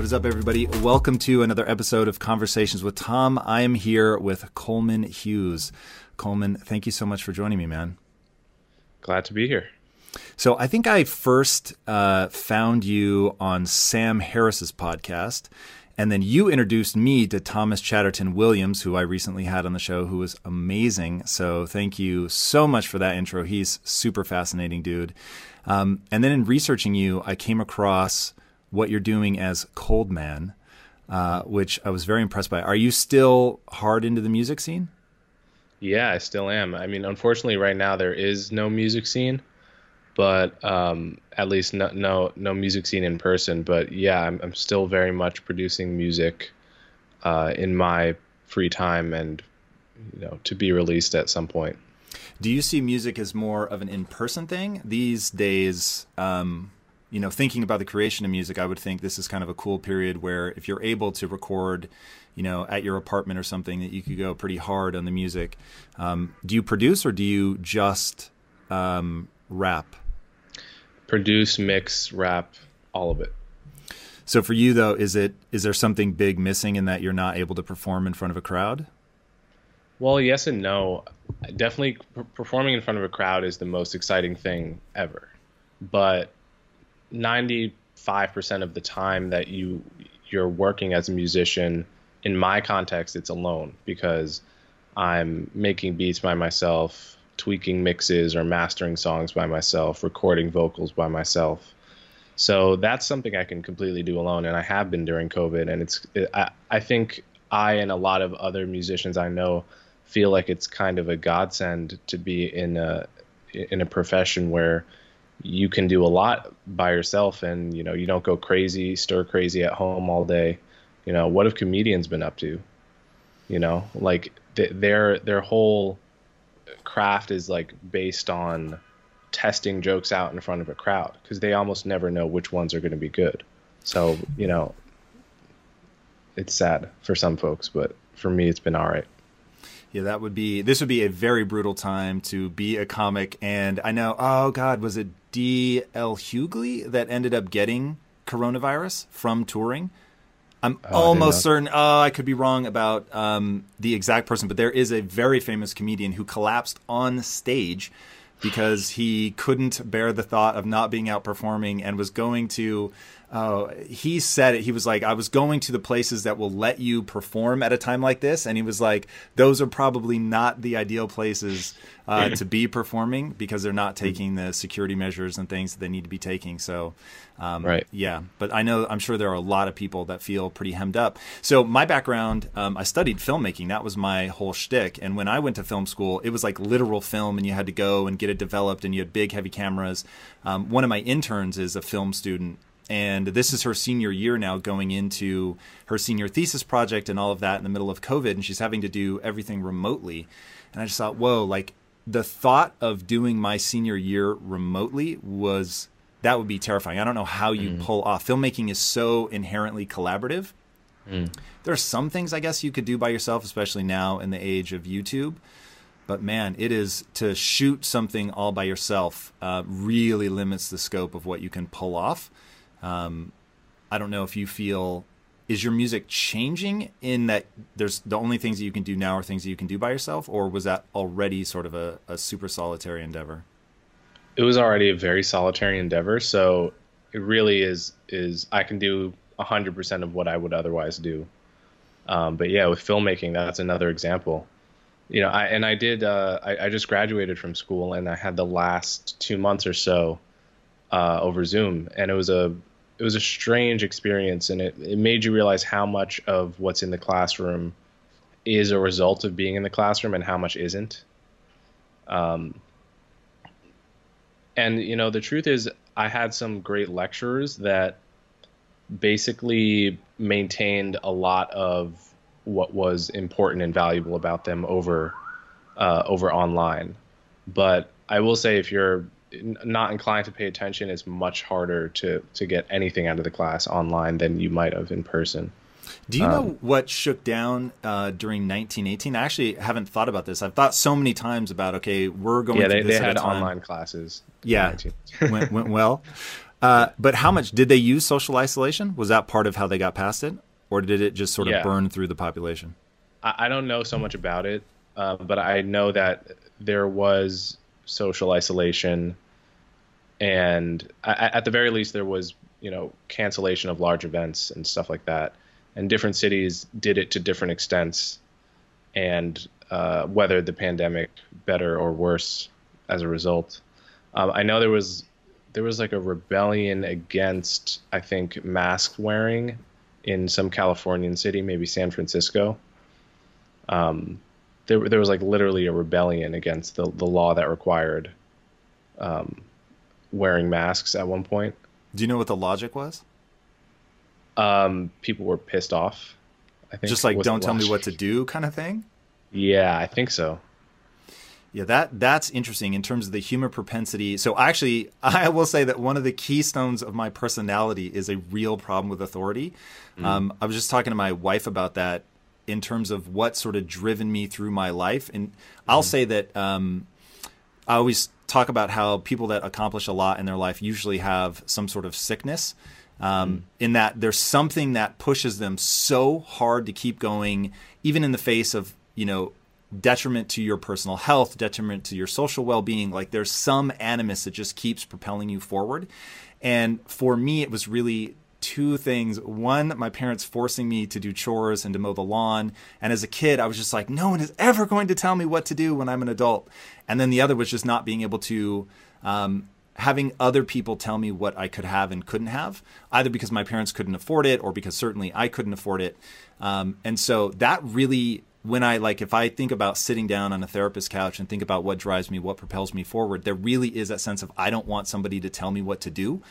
What is up, everybody? Welcome to another episode of Conversations with Tom. I am here with Coleman Hughes. Coleman, thank you so much for joining me, man. Glad to be here. So, I think I first uh, found you on Sam Harris's podcast, and then you introduced me to Thomas Chatterton Williams, who I recently had on the show, who was amazing. So, thank you so much for that intro. He's super fascinating dude. Um, and then in researching you, I came across what you're doing as Coldman, uh, which I was very impressed by. Are you still hard into the music scene? Yeah, I still am. I mean, unfortunately, right now there is no music scene, but um, at least no, no no music scene in person. But yeah, I'm, I'm still very much producing music uh, in my free time and you know to be released at some point. Do you see music as more of an in-person thing these days? Um, you know, thinking about the creation of music, I would think this is kind of a cool period where if you're able to record, you know, at your apartment or something, that you could go pretty hard on the music. Um, do you produce or do you just um, rap? Produce, mix, rap, all of it. So for you though, is it is there something big missing in that you're not able to perform in front of a crowd? Well, yes and no. Definitely, performing in front of a crowd is the most exciting thing ever. But 95% of the time that you you're working as a musician in my context it's alone because i'm making beats by myself tweaking mixes or mastering songs by myself recording vocals by myself. So that's something i can completely do alone and i have been during covid and it's i, I think i and a lot of other musicians i know feel like it's kind of a godsend to be in a in a profession where you can do a lot by yourself and you know you don't go crazy stir crazy at home all day. You know what have comedians been up to? You know like th- their their whole craft is like based on testing jokes out in front of a crowd because they almost never know which ones are going to be good. So you know it's sad for some folks but for me it's been all right. Yeah, that would be this would be a very brutal time to be a comic. And I know, oh God, was it D.L. Hughley that ended up getting coronavirus from touring? I'm oh, almost certain. Oh, I could be wrong about um, the exact person, but there is a very famous comedian who collapsed on stage because he couldn't bear the thought of not being out performing and was going to Oh, he said it. He was like, I was going to the places that will let you perform at a time like this, and he was like, those are probably not the ideal places uh, to be performing because they're not taking the security measures and things that they need to be taking. So, um, right, yeah. But I know I'm sure there are a lot of people that feel pretty hemmed up. So my background, um, I studied filmmaking. That was my whole shtick. And when I went to film school, it was like literal film, and you had to go and get it developed, and you had big, heavy cameras. Um, one of my interns is a film student and this is her senior year now going into her senior thesis project and all of that in the middle of covid and she's having to do everything remotely and i just thought whoa like the thought of doing my senior year remotely was that would be terrifying i don't know how you mm. pull off filmmaking is so inherently collaborative mm. there are some things i guess you could do by yourself especially now in the age of youtube but man, it is to shoot something all by yourself uh, really limits the scope of what you can pull off. Um, I don't know if you feel is your music changing in that there's the only things that you can do now are things that you can do by yourself, or was that already sort of a, a super solitary endeavor? It was already a very solitary endeavor, so it really is is I can do hundred percent of what I would otherwise do. Um, but yeah, with filmmaking, that's another example. You know, I and I did. Uh, I, I, just graduated from school, and I had the last two months or so uh, over Zoom, and it was a it was a strange experience and it, it made you realize how much of what's in the classroom is a result of being in the classroom and how much isn't um, and you know the truth is I had some great lecturers that basically maintained a lot of what was important and valuable about them over uh, over online. But I will say, if you're not inclined to pay attention, it's much harder to to get anything out of the class online than you might have in person. Do you um, know what shook down uh, during 1918? I actually haven't thought about this. I've thought so many times about okay, we're going. Yeah, they, they had online classes. Yeah, went, went well. Uh, but how much did they use social isolation? Was that part of how they got past it, or did it just sort of yeah. burn through the population? I, I, don't know so much about it, uh, but I know that there was social isolation, and at the very least, there was you know cancellation of large events and stuff like that. And different cities did it to different extents, and uh, weathered the pandemic better or worse as a result. Um, I know there was there was like a rebellion against I think mask wearing in some Californian city, maybe San Francisco. Um, there, there was like literally a rebellion against the, the law that required um, wearing masks at one point. Do you know what the logic was? Um, people were pissed off. I think just like don't tell me what to do, kind of thing. Yeah, I think so. Yeah, that that's interesting in terms of the human propensity. So actually, I will say that one of the keystones of my personality is a real problem with authority. Mm. Um, I was just talking to my wife about that in terms of what sort of driven me through my life, and I'll mm. say that um, I always talk about how people that accomplish a lot in their life usually have some sort of sickness. Um, mm. In that there's something that pushes them so hard to keep going, even in the face of you know detriment to your personal health, detriment to your social well being. Like there's some animus that just keeps propelling you forward. And for me, it was really two things. One, my parents forcing me to do chores and to mow the lawn. And as a kid, I was just like, no one is ever going to tell me what to do when I'm an adult. And then the other was just not being able to. Um, having other people tell me what I could have and couldn't have, either because my parents couldn't afford it or because certainly I couldn't afford it. Um, and so that really when I like if I think about sitting down on a therapist couch and think about what drives me, what propels me forward, there really is that sense of I don't want somebody to tell me what to do.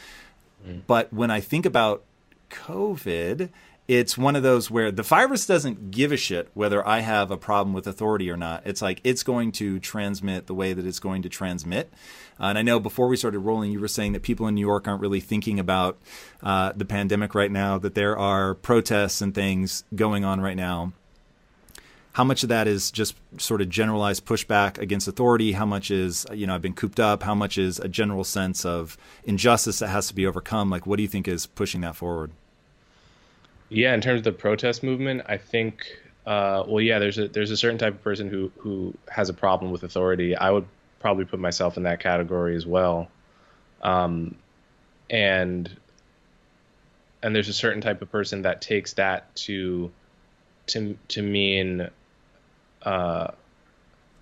Mm. But when I think about COVID, it's one of those where the virus doesn't give a shit whether I have a problem with authority or not. It's like it's going to transmit the way that it's going to transmit. Uh, and I know before we started rolling, you were saying that people in New York aren't really thinking about uh, the pandemic right now, that there are protests and things going on right now how much of that is just sort of generalized pushback against authority? How much is you know i've been cooped up? How much is a general sense of injustice that has to be overcome? Like what do you think is pushing that forward? Yeah in terms of the protest movement i think uh, well yeah there's a there's a certain type of person who who has a problem with authority. I would probably put myself in that category as well. Um, and and there's a certain type of person that takes that to to to mean uh,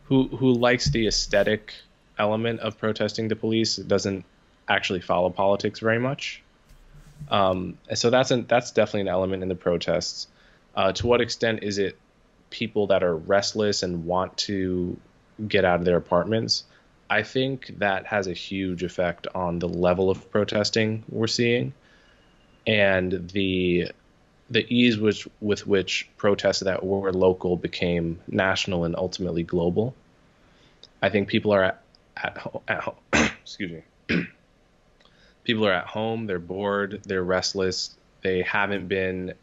who who likes the aesthetic element of protesting the police doesn't actually follow politics very much. Um, so that's an, that's definitely an element in the protests. Uh, to what extent is it people that are restless and want to get out of their apartments? I think that has a huge effect on the level of protesting we're seeing and the the ease which, with which protests that were local became national and ultimately global. I think people are at, at, at home. excuse me. people are at home. They're bored. They're restless. They haven't been.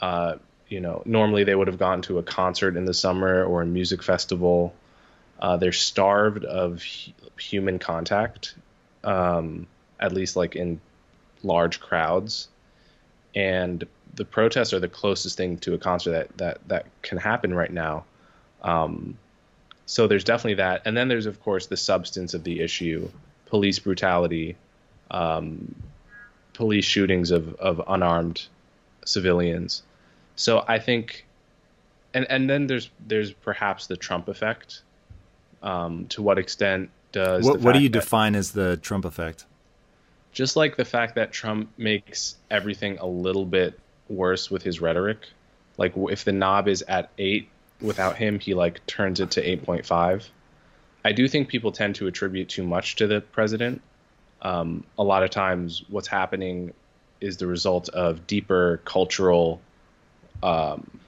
Uh, you know, normally they would have gone to a concert in the summer or a music festival. Uh, they're starved of human contact, um, at least like in large crowds, and the protests are the closest thing to a concert that that that can happen right now. Um, so there's definitely that, and then there's of course the substance of the issue: police brutality, um, police shootings of of unarmed civilians. So I think, and and then there's there's perhaps the Trump effect. Um, to what extent does what, what do you define as the Trump effect? Just like the fact that Trump makes everything a little bit worse with his rhetoric. Like if the knob is at eight without him, he like turns it to eight point five. I do think people tend to attribute too much to the president, um, a lot of times what's happening is the result of deeper cultural um,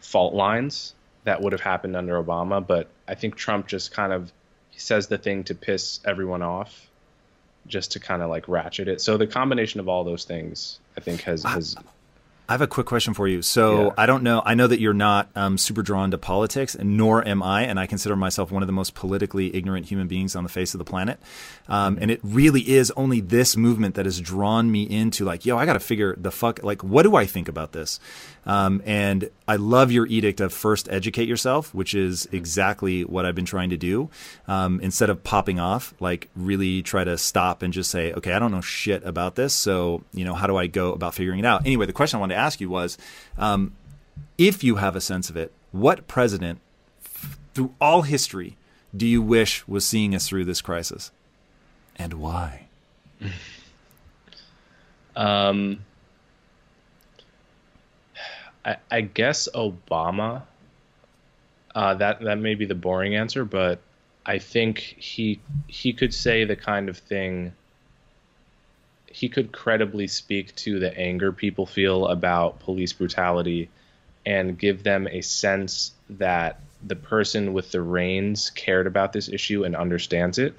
fault lines that would have happened under Obama. But I think Trump just kind of he says the thing to piss everyone off, just to kind of like ratchet it. So the combination of all those things, I think, has has I have a quick question for you. So yeah. I don't know. I know that you're not um, super drawn to politics, and nor am I. And I consider myself one of the most politically ignorant human beings on the face of the planet. Um, and it really is only this movement that has drawn me into like, yo, I got to figure the fuck. Like, what do I think about this? Um, and I love your edict of first educate yourself, which is exactly what I've been trying to do. Um, instead of popping off, like really try to stop and just say, okay, I don't know shit about this. So, you know, how do I go about figuring it out? Anyway, the question I wanted to ask you was, um, if you have a sense of it, what president f- through all history do you wish was seeing us through this crisis? And why? um, I, I guess Obama. Uh, that that may be the boring answer, but I think he he could say the kind of thing. He could credibly speak to the anger people feel about police brutality, and give them a sense that the person with the reins cared about this issue and understands it,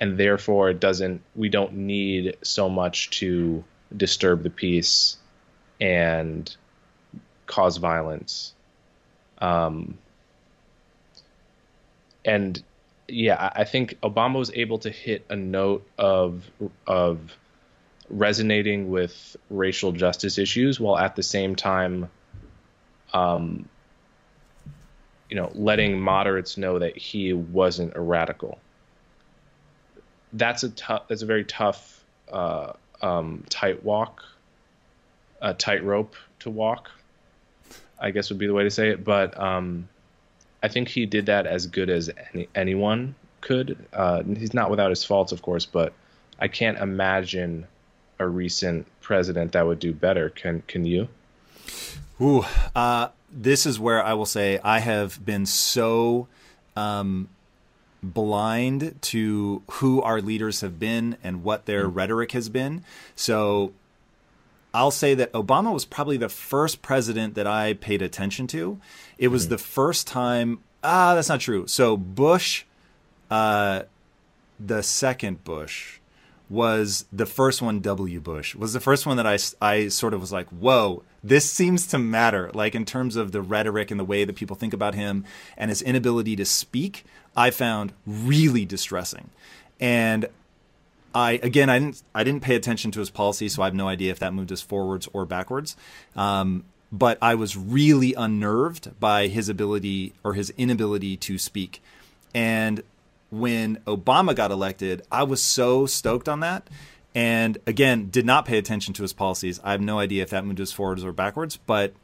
and therefore it doesn't. We don't need so much to disturb the peace and cause violence. Um, and yeah, I think Obama was able to hit a note of of resonating with racial justice issues while at the same time, um, you know, letting moderates know that he wasn't a radical. That's a tough. That's a very tough uh, um, tight walk, a tightrope to walk I guess would be the way to say it. But um, I think he did that as good as any, anyone could. Uh, he's not without his faults, of course, but I can't imagine a recent president that would do better. Can can you? Ooh, uh, this is where I will say I have been so um, blind to who our leaders have been and what their mm. rhetoric has been. So I'll say that Obama was probably the first president that I paid attention to. It was mm-hmm. the first time. Ah, that's not true. So Bush, uh, the second Bush, was the first one. W. Bush was the first one that I I sort of was like, whoa, this seems to matter. Like in terms of the rhetoric and the way that people think about him and his inability to speak, I found really distressing. And I again, I didn't I didn't pay attention to his policy, so I have no idea if that moved us forwards or backwards. Um, but I was really unnerved by his ability or his inability to speak. And when Obama got elected, I was so stoked on that. And again, did not pay attention to his policies. I have no idea if that moved us forwards or backwards, but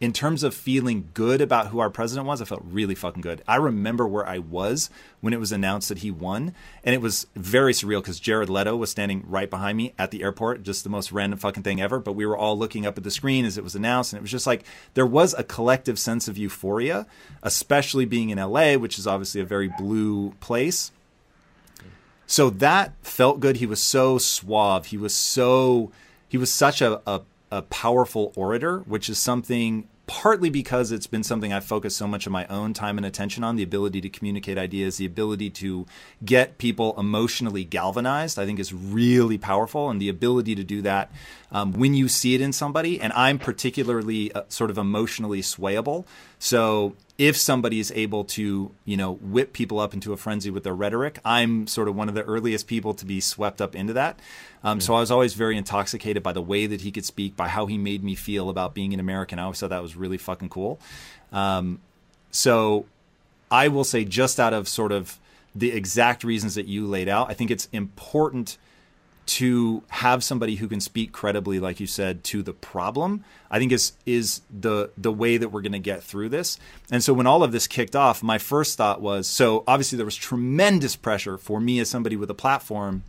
in terms of feeling good about who our president was, I felt really fucking good. I remember where I was when it was announced that he won, and it was very surreal because Jared Leto was standing right behind me at the airport, just the most random fucking thing ever. But we were all looking up at the screen as it was announced, and it was just like there was a collective sense of euphoria, especially being in LA, which is obviously a very blue place. So that felt good. He was so suave. He was so he was such a, a a powerful orator, which is something partly because it's been something I've focused so much of my own time and attention on the ability to communicate ideas, the ability to get people emotionally galvanized, I think is really powerful. And the ability to do that um, when you see it in somebody. And I'm particularly uh, sort of emotionally swayable. So if somebody is able to, you know, whip people up into a frenzy with their rhetoric, I'm sort of one of the earliest people to be swept up into that. Um, So I was always very intoxicated by the way that he could speak, by how he made me feel about being an American. I always thought that was really fucking cool. Um, so I will say, just out of sort of the exact reasons that you laid out, I think it's important to have somebody who can speak credibly, like you said, to the problem, I think is is the the way that we're going to get through this. And so when all of this kicked off, my first thought was so obviously there was tremendous pressure for me as somebody with a platform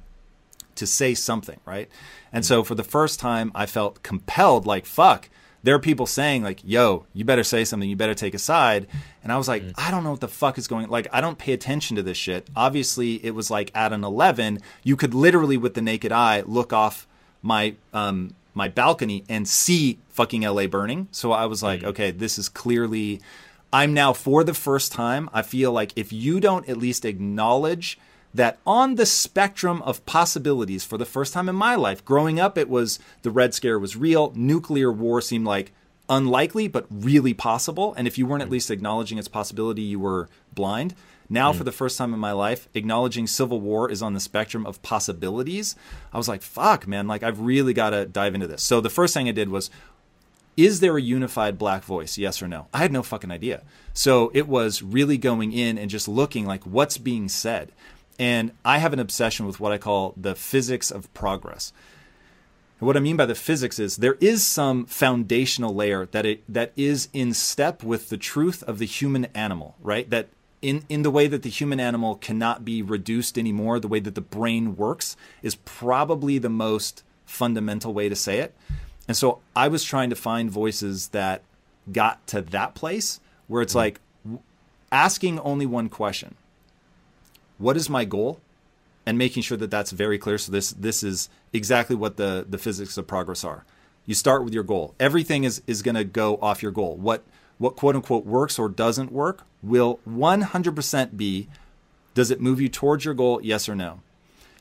to say something, right? And so for the first time, I felt compelled, like fuck. There are people saying like, "Yo, you better say something. You better take a side." And I was like, I don't know what the fuck is going. Like, I don't pay attention to this shit. Obviously, it was like at an eleven, you could literally with the naked eye look off my um my balcony and see fucking LA burning. So I was like, okay, this is clearly. I'm now for the first time. I feel like if you don't at least acknowledge that on the spectrum of possibilities for the first time in my life, growing up, it was the Red Scare was real, nuclear war seemed like unlikely, but really possible. And if you weren't at mm. least acknowledging its possibility, you were blind. Now, mm. for the first time in my life, acknowledging civil war is on the spectrum of possibilities. I was like, fuck, man, like I've really got to dive into this. So the first thing I did was, is there a unified black voice? Yes or no? I had no fucking idea. So it was really going in and just looking like what's being said. And I have an obsession with what I call the physics of progress. And what I mean by the physics is there is some foundational layer that it that is in step with the truth of the human animal, right? That in in the way that the human animal cannot be reduced anymore, the way that the brain works is probably the most fundamental way to say it. And so I was trying to find voices that got to that place where it's mm-hmm. like asking only one question. What is my goal? And making sure that that's very clear. So this this is exactly what the the physics of progress are. You start with your goal. Everything is is going to go off your goal. What what quote unquote works or doesn't work will 100% be does it move you towards your goal yes or no.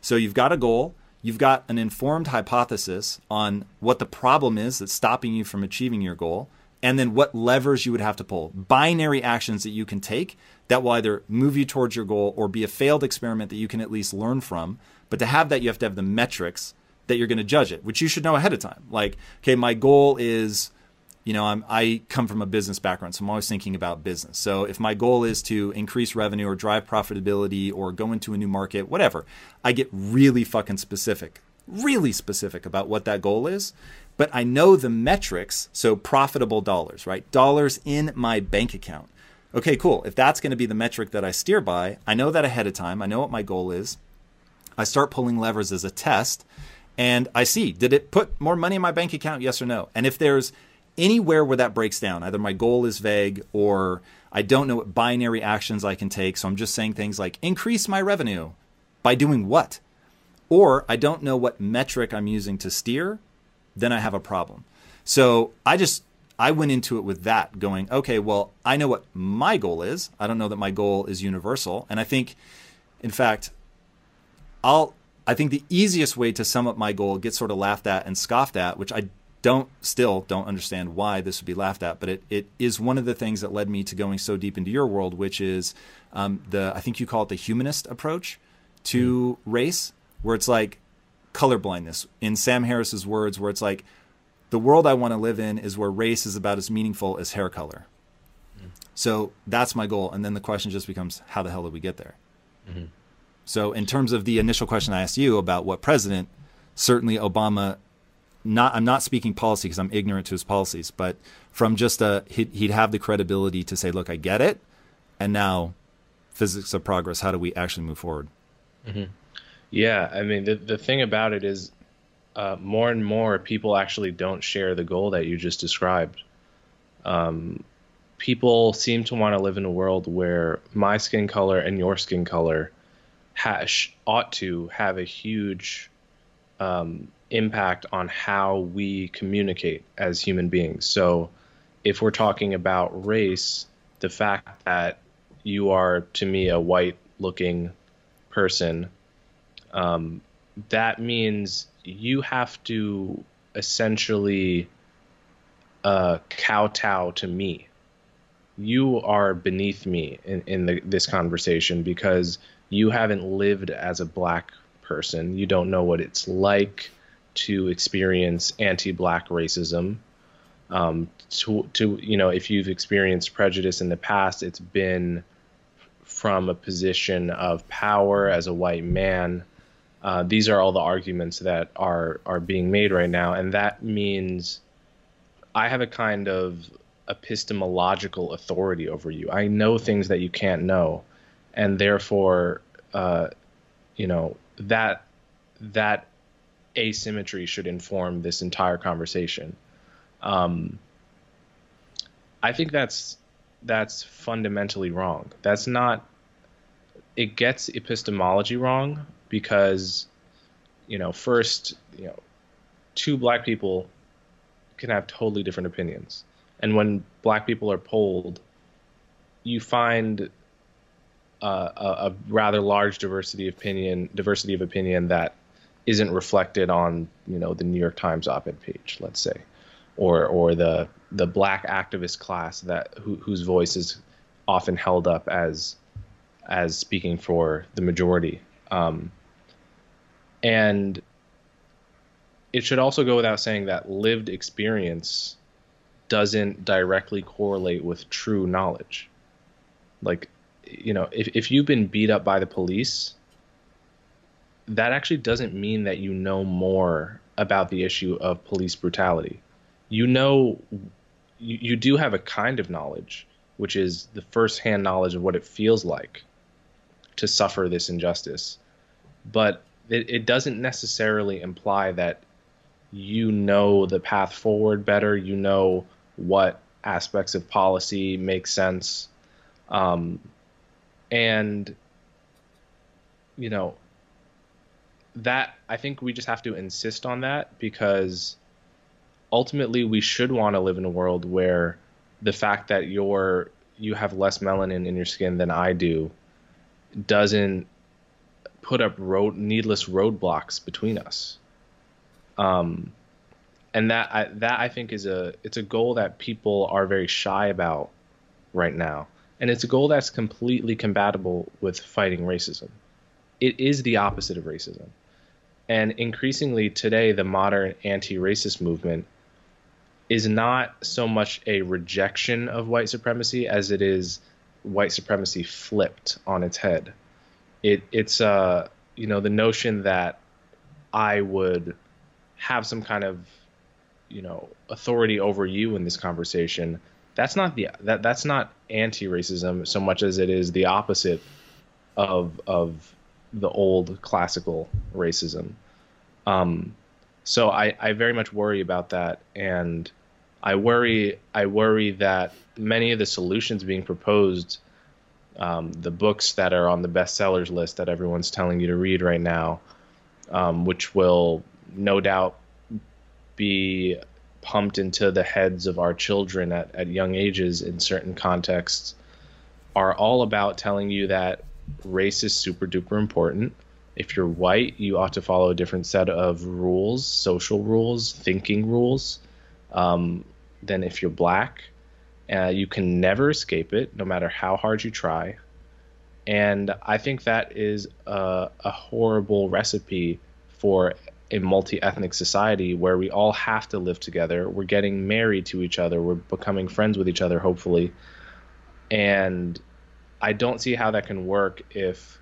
So you've got a goal, you've got an informed hypothesis on what the problem is that's stopping you from achieving your goal, and then what levers you would have to pull. Binary actions that you can take that will either move you towards your goal or be a failed experiment that you can at least learn from. But to have that, you have to have the metrics that you're going to judge it, which you should know ahead of time. Like, okay, my goal is, you know, I'm, I come from a business background, so I'm always thinking about business. So if my goal is to increase revenue or drive profitability or go into a new market, whatever, I get really fucking specific, really specific about what that goal is. But I know the metrics, so profitable dollars, right? Dollars in my bank account okay, cool. If that's going to be the metric that I steer by, I know that ahead of time. I know what my goal is. I start pulling levers as a test and I see, did it put more money in my bank account? Yes or no? And if there's anywhere where that breaks down, either my goal is vague or I don't know what binary actions I can take. So I'm just saying things like increase my revenue by doing what? Or I don't know what metric I'm using to steer, then I have a problem. So I just I went into it with that going, okay, well, I know what my goal is. I don't know that my goal is universal. And I think, in fact, I'll, I think the easiest way to sum up my goal gets sort of laughed at and scoffed at, which I don't still don't understand why this would be laughed at, but it, it is one of the things that led me to going so deep into your world, which is um, the, I think you call it the humanist approach to mm. race, where it's like colorblindness in Sam Harris's words, where it's like, the world I want to live in is where race is about as meaningful as hair color. Mm. So that's my goal. And then the question just becomes, how the hell did we get there? Mm-hmm. So, in terms of the initial question I asked you about what president, certainly Obama. Not, I'm not speaking policy because I'm ignorant to his policies, but from just a he'd, he'd have the credibility to say, "Look, I get it," and now physics of progress. How do we actually move forward? Mm-hmm. Yeah, I mean, the the thing about it is uh, more and more people actually don't share the goal that you just described. Um, people seem to want to live in a world where my skin color and your skin color has, ought to have a huge um, impact on how we communicate as human beings. So, if we're talking about race, the fact that you are to me a white looking person, um, that means you have to essentially uh, kowtow to me. You are beneath me in, in the, this conversation because you haven't lived as a black person. You don't know what it's like to experience anti-black racism. Um, to, to you know, if you've experienced prejudice in the past, it's been from a position of power as a white man uh, these are all the arguments that are are being made right now, and that means I have a kind of epistemological authority over you. I know things that you can't know, and therefore, uh, you know that that asymmetry should inform this entire conversation. Um, I think that's that's fundamentally wrong. That's not. It gets epistemology wrong because, you know, first, you know, two black people can have totally different opinions, and when black people are polled, you find uh, a, a rather large diversity of opinion diversity of opinion that isn't reflected on you know the New York Times op-ed page, let's say, or or the the black activist class that who, whose voice is often held up as as speaking for the majority. Um, and it should also go without saying that lived experience doesn't directly correlate with true knowledge. Like, you know, if, if you've been beat up by the police, that actually doesn't mean that you know more about the issue of police brutality. You know, you, you do have a kind of knowledge, which is the firsthand knowledge of what it feels like to suffer this injustice. But it, it doesn't necessarily imply that you know the path forward better, you know what aspects of policy make sense. Um, and, you know, that I think we just have to insist on that because ultimately we should want to live in a world where the fact that you're you have less melanin in your skin than I do doesn't put up road needless roadblocks between us. Um, and that I, that I think is a it's a goal that people are very shy about right now, and it's a goal that's completely compatible with fighting racism. It is the opposite of racism. And increasingly today, the modern anti racist movement is not so much a rejection of white supremacy as it is white supremacy flipped on its head. It, it's uh, you know the notion that I would have some kind of you know authority over you in this conversation. That's not the that that's not anti-racism so much as it is the opposite of of the old classical racism. Um, so I, I very much worry about that, and I worry I worry that many of the solutions being proposed, um, the books that are on the bestsellers list that everyone's telling you to read right now, um, which will no doubt be pumped into the heads of our children at, at young ages in certain contexts, are all about telling you that race is super duper important. If you're white, you ought to follow a different set of rules, social rules, thinking rules, um, than if you're black. Uh, you can never escape it, no matter how hard you try. And I think that is a, a horrible recipe for a multi ethnic society where we all have to live together. We're getting married to each other. We're becoming friends with each other, hopefully. And I don't see how that can work if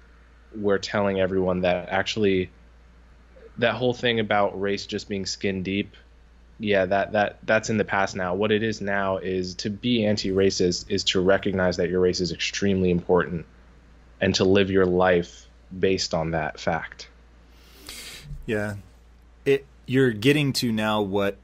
we're telling everyone that actually that whole thing about race just being skin deep yeah that that that's in the past now. What it is now is to be anti-racist is to recognize that your race is extremely important and to live your life based on that fact. Yeah. It you're getting to now what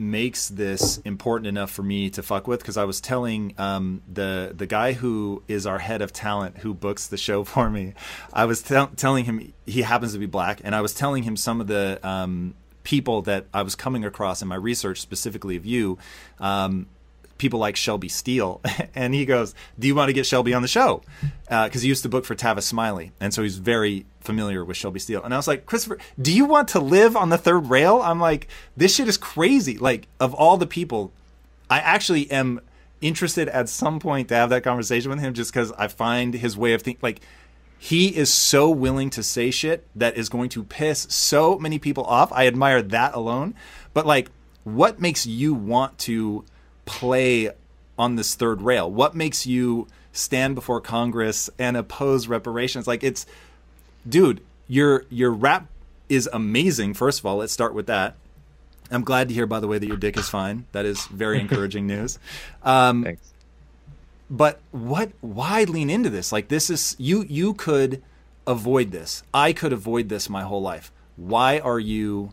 makes this important enough for me to fuck with because I was telling um, the the guy who is our head of talent who books the show for me, I was te- telling him he happens to be black, and I was telling him some of the um, people that I was coming across in my research, specifically of you. Um, people like Shelby Steele. and he goes, Do you want to get Shelby on the show? Because uh, he used to book for Tavis Smiley. And so he's very familiar with Shelby Steele. And I was like, Christopher, do you want to live on the third rail? I'm like, This shit is crazy. Like, of all the people, I actually am interested at some point to have that conversation with him just because I find his way of thinking, like, he is so willing to say shit that is going to piss so many people off. I admire that alone. But, like, what makes you want to play on this third rail? What makes you stand before Congress and oppose reparations? Like it's dude, your your rap is amazing. First of all, let's start with that. I'm glad to hear, by the way, that your dick is fine. That is very encouraging news. Um, Thanks. But what? Why lean into this? Like this is you. You could avoid this. I could avoid this my whole life. Why are you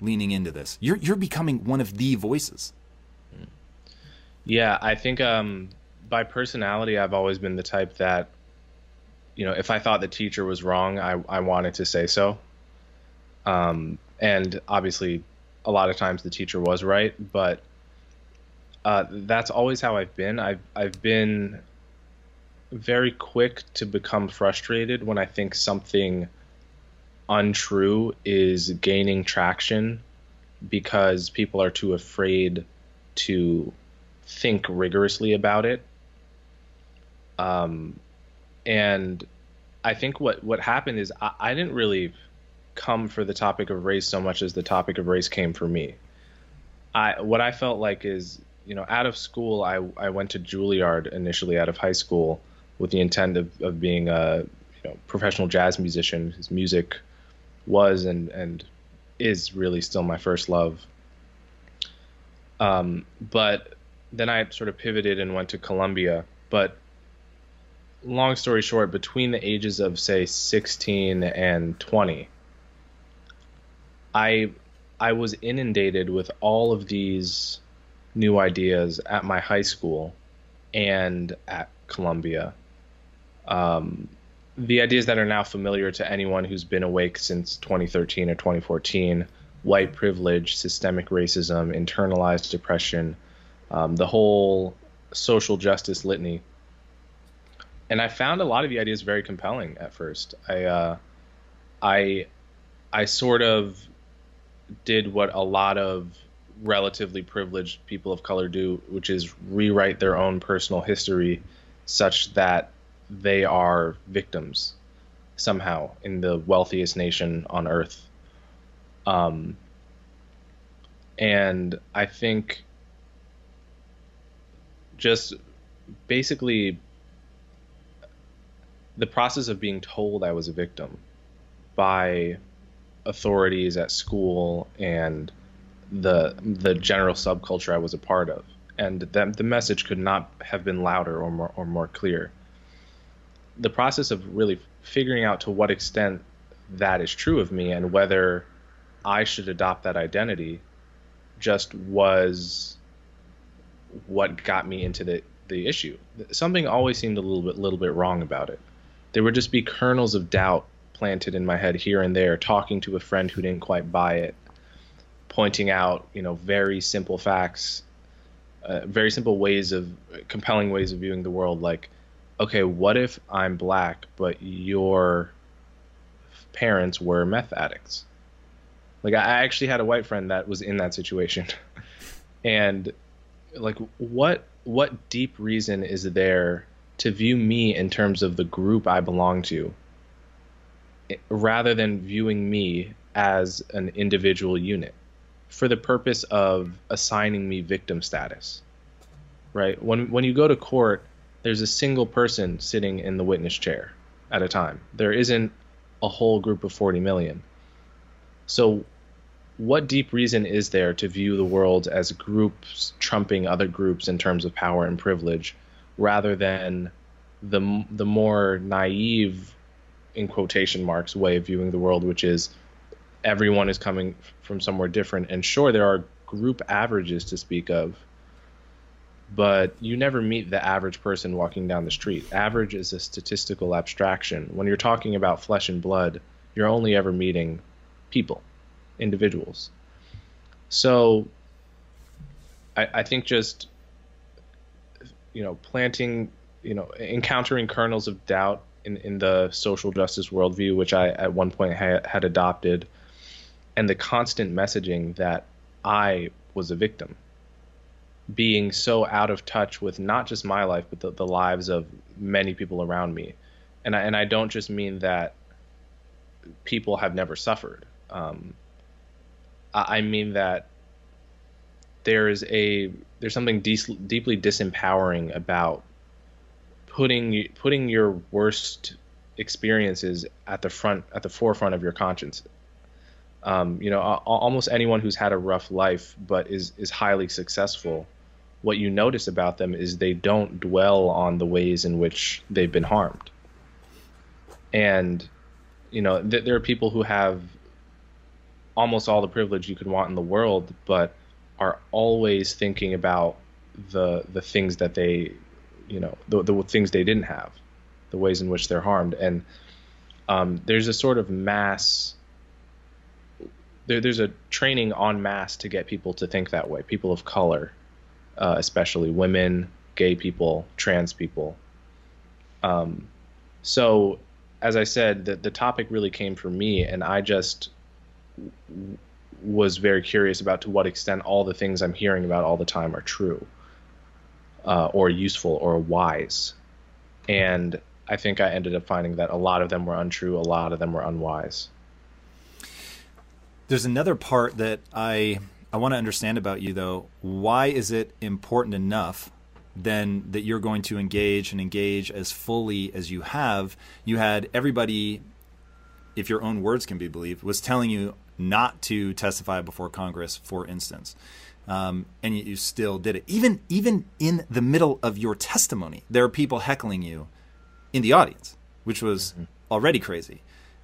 leaning into this? You're you're becoming one of the voices. Yeah, I think um, by personality, I've always been the type that, you know, if I thought the teacher was wrong, I, I wanted to say so. Um, and obviously, a lot of times the teacher was right, but uh, that's always how I've been. I've I've been very quick to become frustrated when I think something untrue is gaining traction because people are too afraid to think rigorously about it. Um, and I think what what happened is I, I didn't really come for the topic of race so much as the topic of race came for me. I what I felt like is you know out of school I I went to Juilliard initially out of high school with the intent of, of being a you know professional jazz musician. His music was and and is really still my first love. Um, but then I sort of pivoted and went to Columbia. But long story short, between the ages of say 16 and 20, I I was inundated with all of these new ideas at my high school and at Columbia. Um, the ideas that are now familiar to anyone who's been awake since 2013 or 2014 white privilege, systemic racism, internalized oppression, um, the whole social justice litany. And I found a lot of the ideas very compelling at first. I, uh, I, I sort of did what a lot of relatively privileged people of color do, which is rewrite their own personal history such that they are victims somehow in the wealthiest nation on earth. Um, and I think just basically the process of being told I was a victim by authorities at school and the the general subculture I was a part of, and that the message could not have been louder or more or more clear the process of really figuring out to what extent that is true of me and whether I should adopt that identity just was what got me into the the issue. Something always seemed a little bit little bit wrong about it. There would just be kernels of doubt planted in my head here and there, talking to a friend who didn't quite buy it, pointing out, you know, very simple facts, uh, very simple ways of compelling ways of viewing the world like okay, what if I'm black, but your parents were meth addicts? Like, I actually had a white friend that was in that situation. and, like, what what deep reason is there to view me in terms of the group I belong to rather than viewing me as an individual unit for the purpose of assigning me victim status? Right? When when you go to court, there's a single person sitting in the witness chair at a time. There isn't a whole group of 40 million. So, what deep reason is there to view the world as groups trumping other groups in terms of power and privilege, rather than the the more naive, in quotation marks, way of viewing the world, which is everyone is coming from somewhere different. And sure, there are group averages to speak of, but you never meet the average person walking down the street. Average is a statistical abstraction. When you're talking about flesh and blood, you're only ever meeting people, individuals. So I, I think just, you know, planting, you know, encountering kernels of doubt in, in the social justice worldview, which I at one point ha- had adopted, and the constant messaging that I was a victim. Being so out of touch with not just my life but the, the lives of many people around me. And I, and I don't just mean that people have never suffered. Um, I, I, mean that there is a there's something de- deeply disempowering about putting putting your worst experiences at the front at the forefront of your conscience um, you know, almost anyone who's had a rough life but is is highly successful what you notice about them is they don't dwell on the ways in which they've been harmed. And, you know, th- there are people who have almost all the privilege you could want in the world, but are always thinking about the the things that they, you know, the the things they didn't have, the ways in which they're harmed, and um, there's a sort of mass. There, there's a training en masse to get people to think that way. People of color, uh, especially women, gay people, trans people. Um, so, as I said, the the topic really came from me, and I just was very curious about to what extent all the things I'm hearing about all the time are true, uh, or useful, or wise. And I think I ended up finding that a lot of them were untrue, a lot of them were unwise. There's another part that I I want to understand about you though. Why is it important enough then that you're going to engage and engage as fully as you have? You had everybody if your own words can be believed, was telling you not to testify before Congress, for instance. Um, and you, you still did it. Even even in the middle of your testimony, there are people heckling you in the audience, which was mm-hmm. already crazy.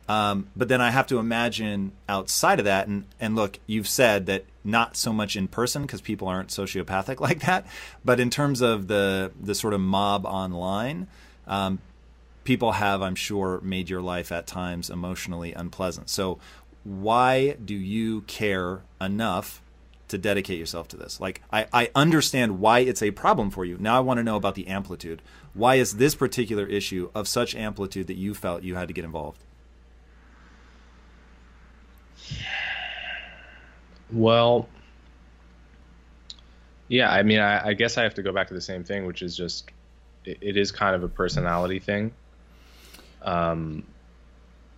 Um, but then I have to imagine outside of that, and, and look, you've said that not so much in person because people aren't sociopathic like that, but in terms of the the sort of mob online, um, people have, I'm sure, made your life at times emotionally unpleasant. So why do you care enough to dedicate yourself to this? Like, I, I understand why it's a problem for you. Now I want to know about the amplitude. Why is this particular issue of such amplitude that you felt you had to get involved? Well, yeah, I mean, I, I guess I have to go back to the same thing, which is just it, it is kind of a personality thing. Um,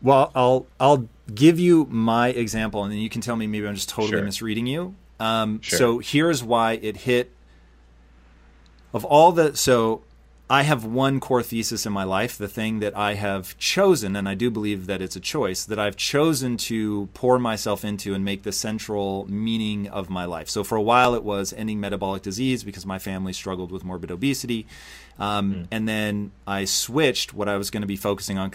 well, I'll I'll give you my example, and then you can tell me maybe I'm just totally sure. misreading you. Um, sure. So here's why it hit. Of all the so I have one core thesis in my life, the thing that I have chosen, and I do believe that it's a choice, that I've chosen to pour myself into and make the central meaning of my life. So for a while it was ending metabolic disease because my family struggled with morbid obesity. Um, mm. And then I switched what I was going to be focusing on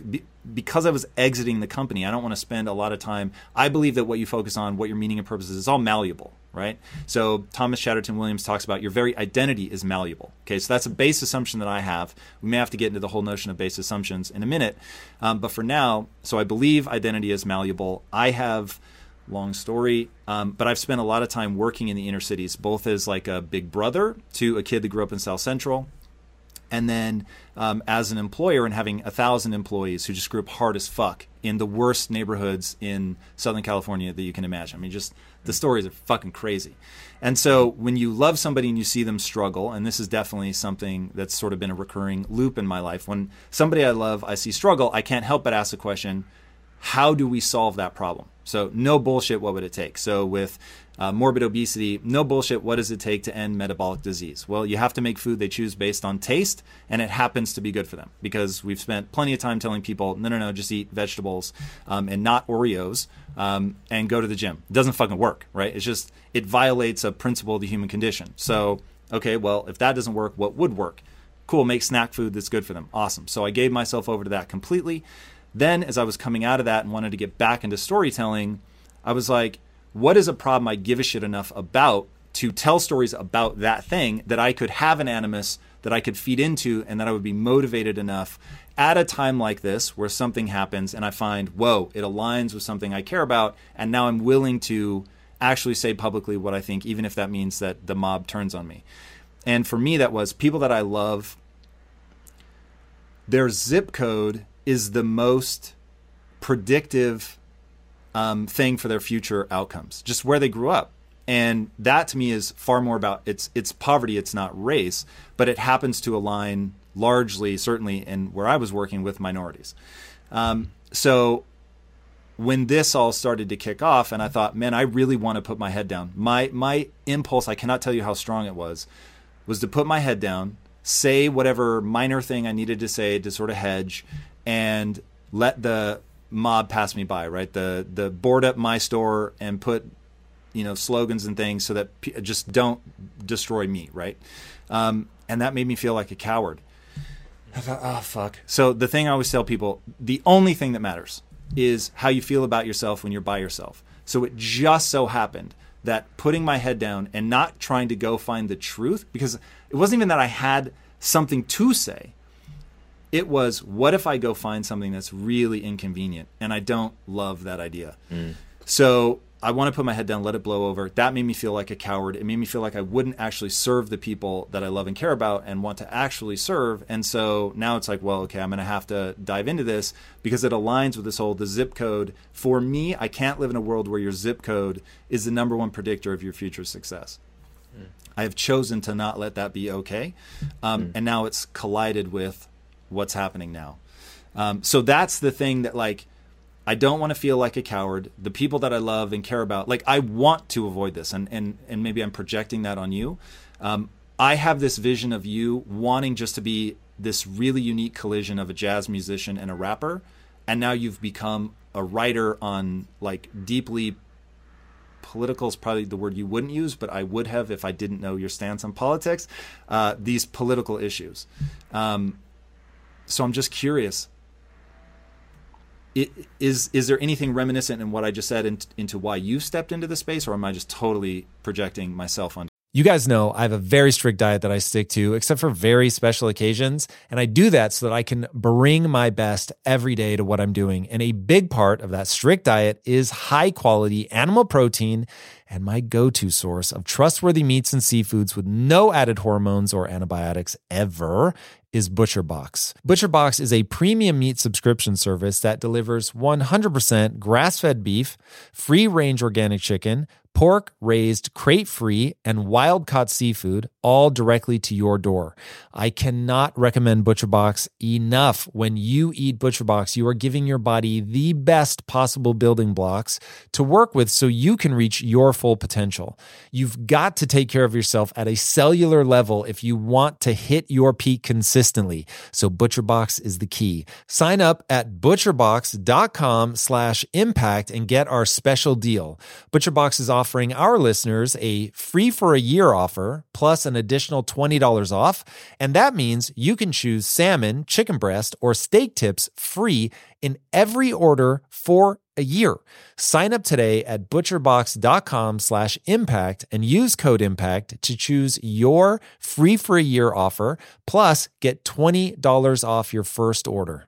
because I was exiting the company. I don't want to spend a lot of time. I believe that what you focus on, what your meaning and purpose is, is all malleable, right? So Thomas Chatterton Williams talks about your very identity is malleable. Okay, so that's a base assumption that I have. We may have to get into the whole notion of base assumptions in a minute, um, but for now, so I believe identity is malleable. I have long story. Um, but I've spent a lot of time working in the inner cities, both as like a big brother to a kid that grew up in South Central, and then um, as an employer and having a thousand employees who just grew up hard as fuck in the worst neighborhoods in Southern California that you can imagine. I mean, just the stories are fucking crazy. And so when you love somebody and you see them struggle, and this is definitely something that's sort of been a recurring loop in my life. When somebody I love, I see struggle, I can't help but ask the question, how do we solve that problem? So no bullshit, what would it take? So with uh, morbid obesity, no bullshit. What does it take to end metabolic disease? Well, you have to make food they choose based on taste, and it happens to be good for them because we've spent plenty of time telling people, no, no, no, just eat vegetables um, and not Oreos um, and go to the gym. It doesn't fucking work, right? It's just, it violates a principle of the human condition. So, okay, well, if that doesn't work, what would work? Cool, make snack food that's good for them. Awesome. So I gave myself over to that completely. Then, as I was coming out of that and wanted to get back into storytelling, I was like, what is a problem I give a shit enough about to tell stories about that thing that I could have an animus that I could feed into and that I would be motivated enough at a time like this where something happens and I find, whoa, it aligns with something I care about. And now I'm willing to actually say publicly what I think, even if that means that the mob turns on me. And for me, that was people that I love, their zip code is the most predictive um, thing for their future outcomes, just where they grew up. And that to me is far more about it's it's poverty, it's not race, but it happens to align largely, certainly, in where I was working with minorities. Um, so when this all started to kick off, and I thought, man, I really want to put my head down. My my impulse, I cannot tell you how strong it was, was to put my head down, say whatever minor thing I needed to say to sort of hedge, and let the mob pass me by, right? The the board up my store and put you know slogans and things so that p- just don't destroy me, right? Um, and that made me feel like a coward. I thought, oh fuck. So the thing I always tell people, the only thing that matters is how you feel about yourself when you're by yourself. So it just so happened that putting my head down and not trying to go find the truth, because it wasn't even that I had something to say. It was, what if I go find something that's really inconvenient? And I don't love that idea. Mm. So I want to put my head down, let it blow over. That made me feel like a coward. It made me feel like I wouldn't actually serve the people that I love and care about and want to actually serve. And so now it's like, well, okay, I'm going to have to dive into this because it aligns with this whole the zip code. For me, I can't live in a world where your zip code is the number one predictor of your future success. Mm. I have chosen to not let that be okay. Um, mm. And now it's collided with what's happening now. Um, so that's the thing that, like, I don't want to feel like a coward. The people that I love and care about, like I want to avoid this, and and and maybe I'm projecting that on you. Um, I have this vision of you wanting just to be this really unique collision of a jazz musician and a rapper, and now you've become a writer on like deeply political is probably the word you wouldn't use, but I would have if I didn't know your stance on politics. Uh, these political issues. Um, so I'm just curious it, is is there anything reminiscent in what I just said in, into why you stepped into the space, or am I just totally projecting myself on? You guys know I have a very strict diet that I stick to, except for very special occasions. And I do that so that I can bring my best every day to what I'm doing. And a big part of that strict diet is high quality animal protein and my go to source of trustworthy meats and seafoods with no added hormones or antibiotics ever is ButcherBox. ButcherBox is a premium meat subscription service that delivers 100% grass fed beef, free range organic chicken, pork raised crate free and wild caught seafood all directly to your door. I cannot recommend ButcherBox enough. When you eat ButcherBox, you are giving your body the best possible building blocks to work with so you can reach your full potential. You've got to take care of yourself at a cellular level if you want to hit your peak consistently. So ButcherBox is the key. Sign up at butcherbox.com slash impact and get our special deal. ButcherBox is offering our listeners a free for a year offer plus an additional $20 off. And that means you can choose salmon, chicken breast, or steak tips free in every order for a year. Sign up today at butcherbox.com slash impact and use code impact to choose your free for a year offer. Plus, get $20 off your first order.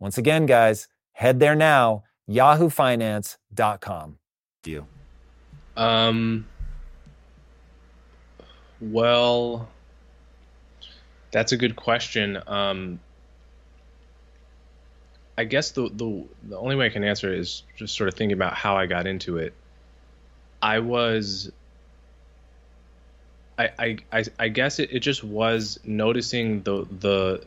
Once again, guys, head there now, yahoofinance.com. You. Um. Well, that's a good question. Um, I guess the, the the only way I can answer it is just sort of thinking about how I got into it. I was I I I, I guess it, it just was noticing the the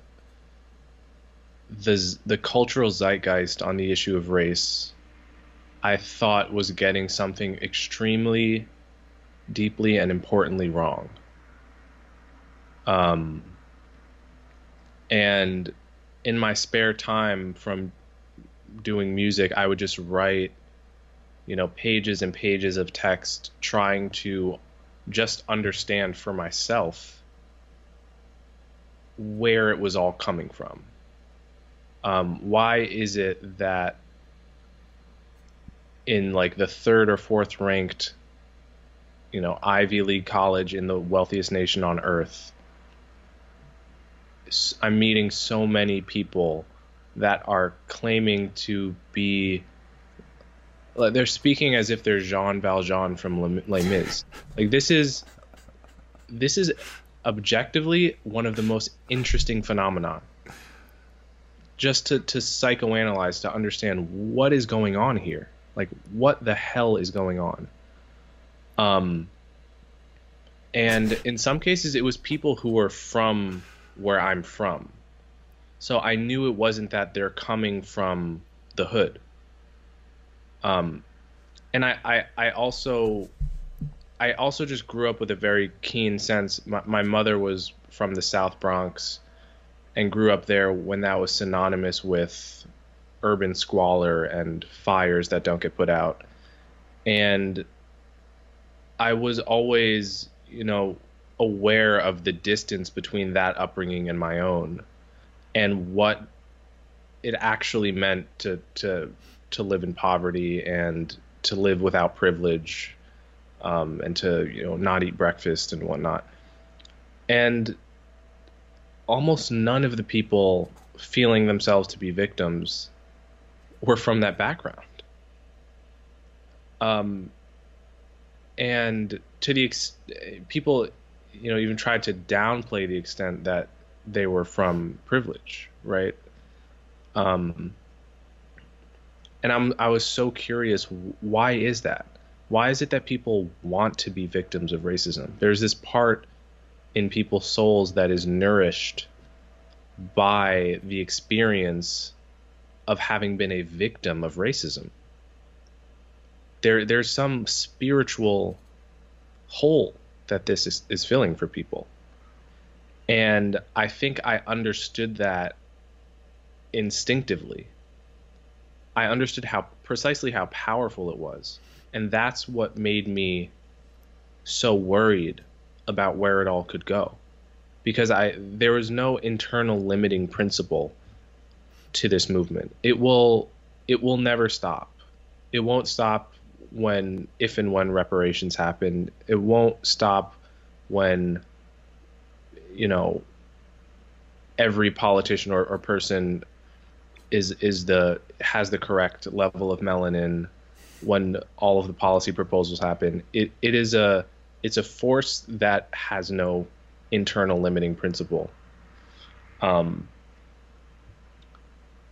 the the cultural zeitgeist on the issue of race I thought was getting something extremely deeply and importantly wrong. Um and in my spare time from doing music, I would just write, you know, pages and pages of text trying to just understand for myself where it was all coming from. Um, why is it that in like the third or fourth ranked, you know, Ivy League college in the wealthiest nation on earth, I'm meeting so many people that are claiming to be like they're speaking as if they're Jean Valjean from Les Mis. Like this is this is objectively one of the most interesting phenomena. Just to to psychoanalyze to understand what is going on here. Like what the hell is going on? Um and in some cases it was people who were from where I'm from. So I knew it wasn't that they're coming from the hood. Um, and I, I, I also, I also just grew up with a very keen sense. My, my mother was from the South Bronx and grew up there when that was synonymous with urban squalor and fires that don't get put out. And I was always, you know, aware of the distance between that upbringing and my own and what it actually meant to to to live in poverty and to live without privilege um, and to you know not eat breakfast and whatnot and almost none of the people feeling themselves to be victims were from that background um, and to the ex- people you know even tried to downplay the extent that they were from privilege, right? Um, and I'm I was so curious why is that? Why is it that people want to be victims of racism? There's this part in people's souls that is nourished by the experience of having been a victim of racism. There there's some spiritual hole that this is, is filling for people. And I think I understood that instinctively. I understood how precisely how powerful it was. And that's what made me so worried about where it all could go. Because I there was no internal limiting principle to this movement. It will it will never stop. It won't stop when if and when reparations happen. It won't stop when you know every politician or, or person is is the has the correct level of melanin when all of the policy proposals happen. It it is a it's a force that has no internal limiting principle. Um,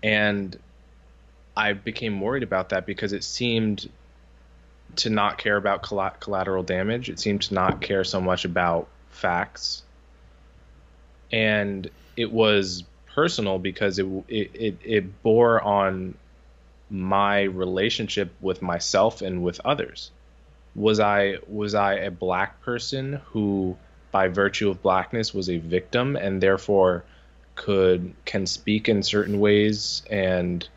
and I became worried about that because it seemed to not care about collateral damage. It seemed to not care so much about facts. And it was personal because it, it, it, it bore on my relationship with myself and with others. Was I was I a black person who by virtue of blackness was a victim and therefore could can speak in certain ways and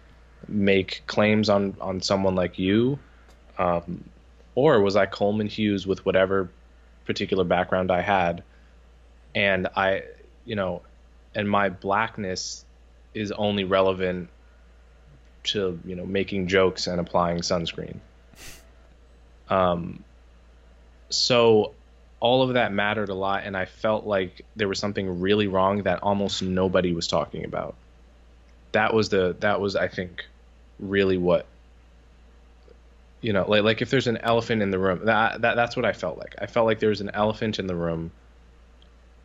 make claims on on someone like you um, or was I Coleman Hughes with whatever particular background I had, and I, you know, and my blackness is only relevant to you know making jokes and applying sunscreen. Um, so all of that mattered a lot, and I felt like there was something really wrong that almost nobody was talking about. That was the that was I think really what you know like like if there's an elephant in the room that that that's what I felt like. I felt like there was an elephant in the room,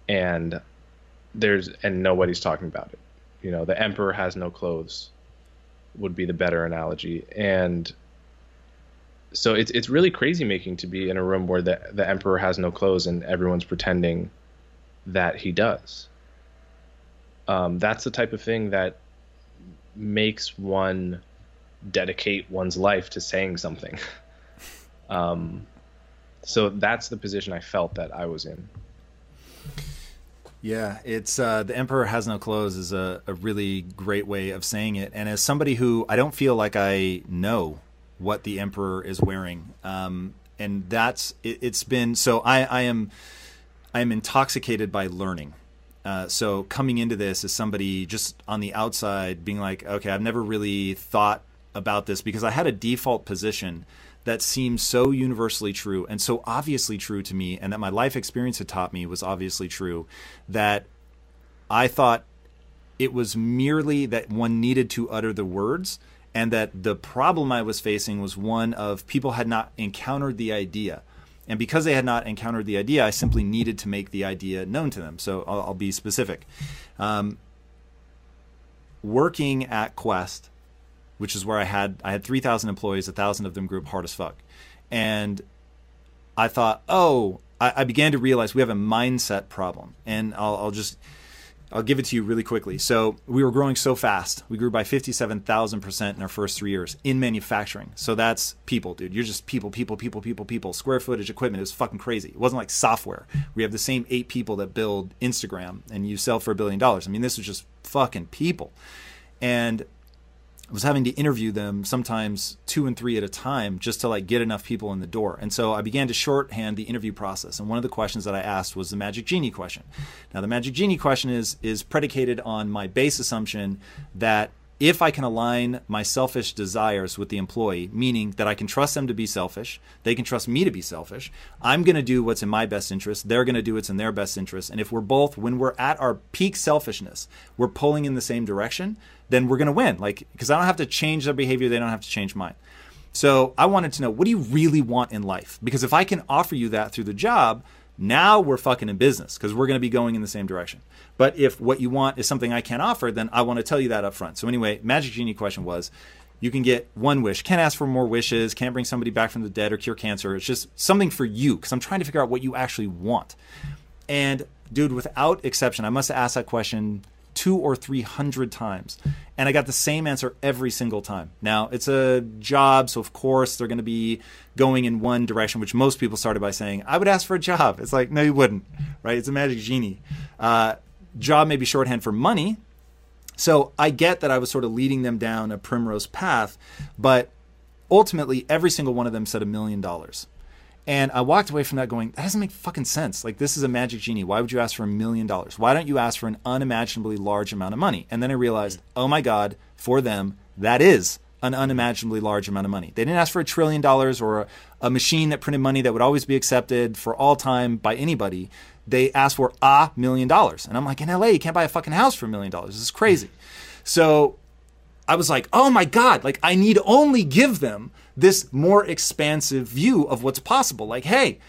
and there's and nobody's talking about it. You know, the emperor has no clothes would be the better analogy, and so it's it's really crazy making to be in a room where the the emperor has no clothes and everyone's pretending that he does. Um, that's the type of thing that makes one dedicate one's life to saying something. um, so that's the position I felt that I was in. Yeah, it's uh, the emperor has no clothes is a, a really great way of saying it. And as somebody who I don't feel like I know what the emperor is wearing. Um, and that's it, has been so I, I am I am intoxicated by learning. Uh, so coming into this as somebody just on the outside being like, okay, I've never really thought about this because I had a default position that seemed so universally true and so obviously true to me, and that my life experience had taught me was obviously true, that I thought it was merely that one needed to utter the words and that the problem I was facing was one of people had not encountered the idea. And because they had not encountered the idea, I simply needed to make the idea known to them. So I'll, I'll be specific. Um, working at Quest, which is where I had I had three thousand employees, a thousand of them grew up hard as fuck, and I thought, oh, I, I, began to realize we have a mindset problem, and I'll, I'll just I'll give it to you really quickly. So we were growing so fast. We grew by 57,000% in our first three years in manufacturing. So that's people, dude. You're just people, people, people, people, people. Square footage, equipment. It was fucking crazy. It wasn't like software. We have the same eight people that build Instagram and you sell for a billion dollars. I mean, this was just fucking people. And was having to interview them sometimes two and three at a time just to like get enough people in the door. And so I began to shorthand the interview process. And one of the questions that I asked was the magic genie question. Now the magic genie question is is predicated on my base assumption that if I can align my selfish desires with the employee, meaning that I can trust them to be selfish, they can trust me to be selfish, I'm going to do what's in my best interest, they're going to do what's in their best interest. And if we're both, when we're at our peak selfishness, we're pulling in the same direction, then we're going to win. Like, because I don't have to change their behavior, they don't have to change mine. So I wanted to know what do you really want in life? Because if I can offer you that through the job, now we're fucking in business because we're going to be going in the same direction. But if what you want is something I can't offer, then I want to tell you that up front. So anyway, Magic Genie question was you can get one wish. Can't ask for more wishes. Can't bring somebody back from the dead or cure cancer. It's just something for you because I'm trying to figure out what you actually want. And dude, without exception, I must have asked that question two or three hundred times. And I got the same answer every single time. Now, it's a job, so of course they're going to be going in one direction, which most people started by saying, I would ask for a job. It's like, no, you wouldn't, right? It's a magic genie. Uh, job may be shorthand for money. So I get that I was sort of leading them down a primrose path, but ultimately every single one of them said a million dollars. And I walked away from that going, that doesn't make fucking sense. Like, this is a magic genie. Why would you ask for a million dollars? Why don't you ask for an unimaginably large amount of money? And then I realized, mm. oh my God, for them, that is an unimaginably large amount of money. They didn't ask for a trillion dollars or a, a machine that printed money that would always be accepted for all time by anybody. They asked for a million dollars. And I'm like, in LA, you can't buy a fucking house for a million dollars. This is crazy. Mm. So I was like, oh my God, like I need only give them this more expansive view of what's possible. Like, hey,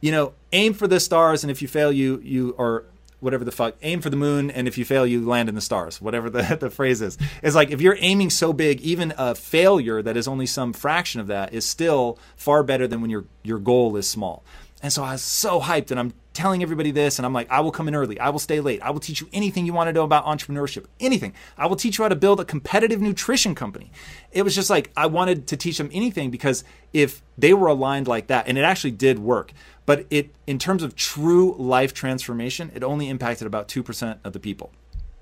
you know, aim for the stars, and if you fail, you you or whatever the fuck, aim for the moon, and if you fail, you land in the stars. Whatever the the phrase is, it's like if you're aiming so big, even a failure that is only some fraction of that is still far better than when your your goal is small. And so I was so hyped, and I'm telling everybody this, and I'm like, I will come in early. I will stay late. I will teach you anything you want to know about entrepreneurship, anything. I will teach you how to build a competitive nutrition company. It was just like, I wanted to teach them anything because if they were aligned like that, and it actually did work, but it, in terms of true life transformation, it only impacted about 2% of the people.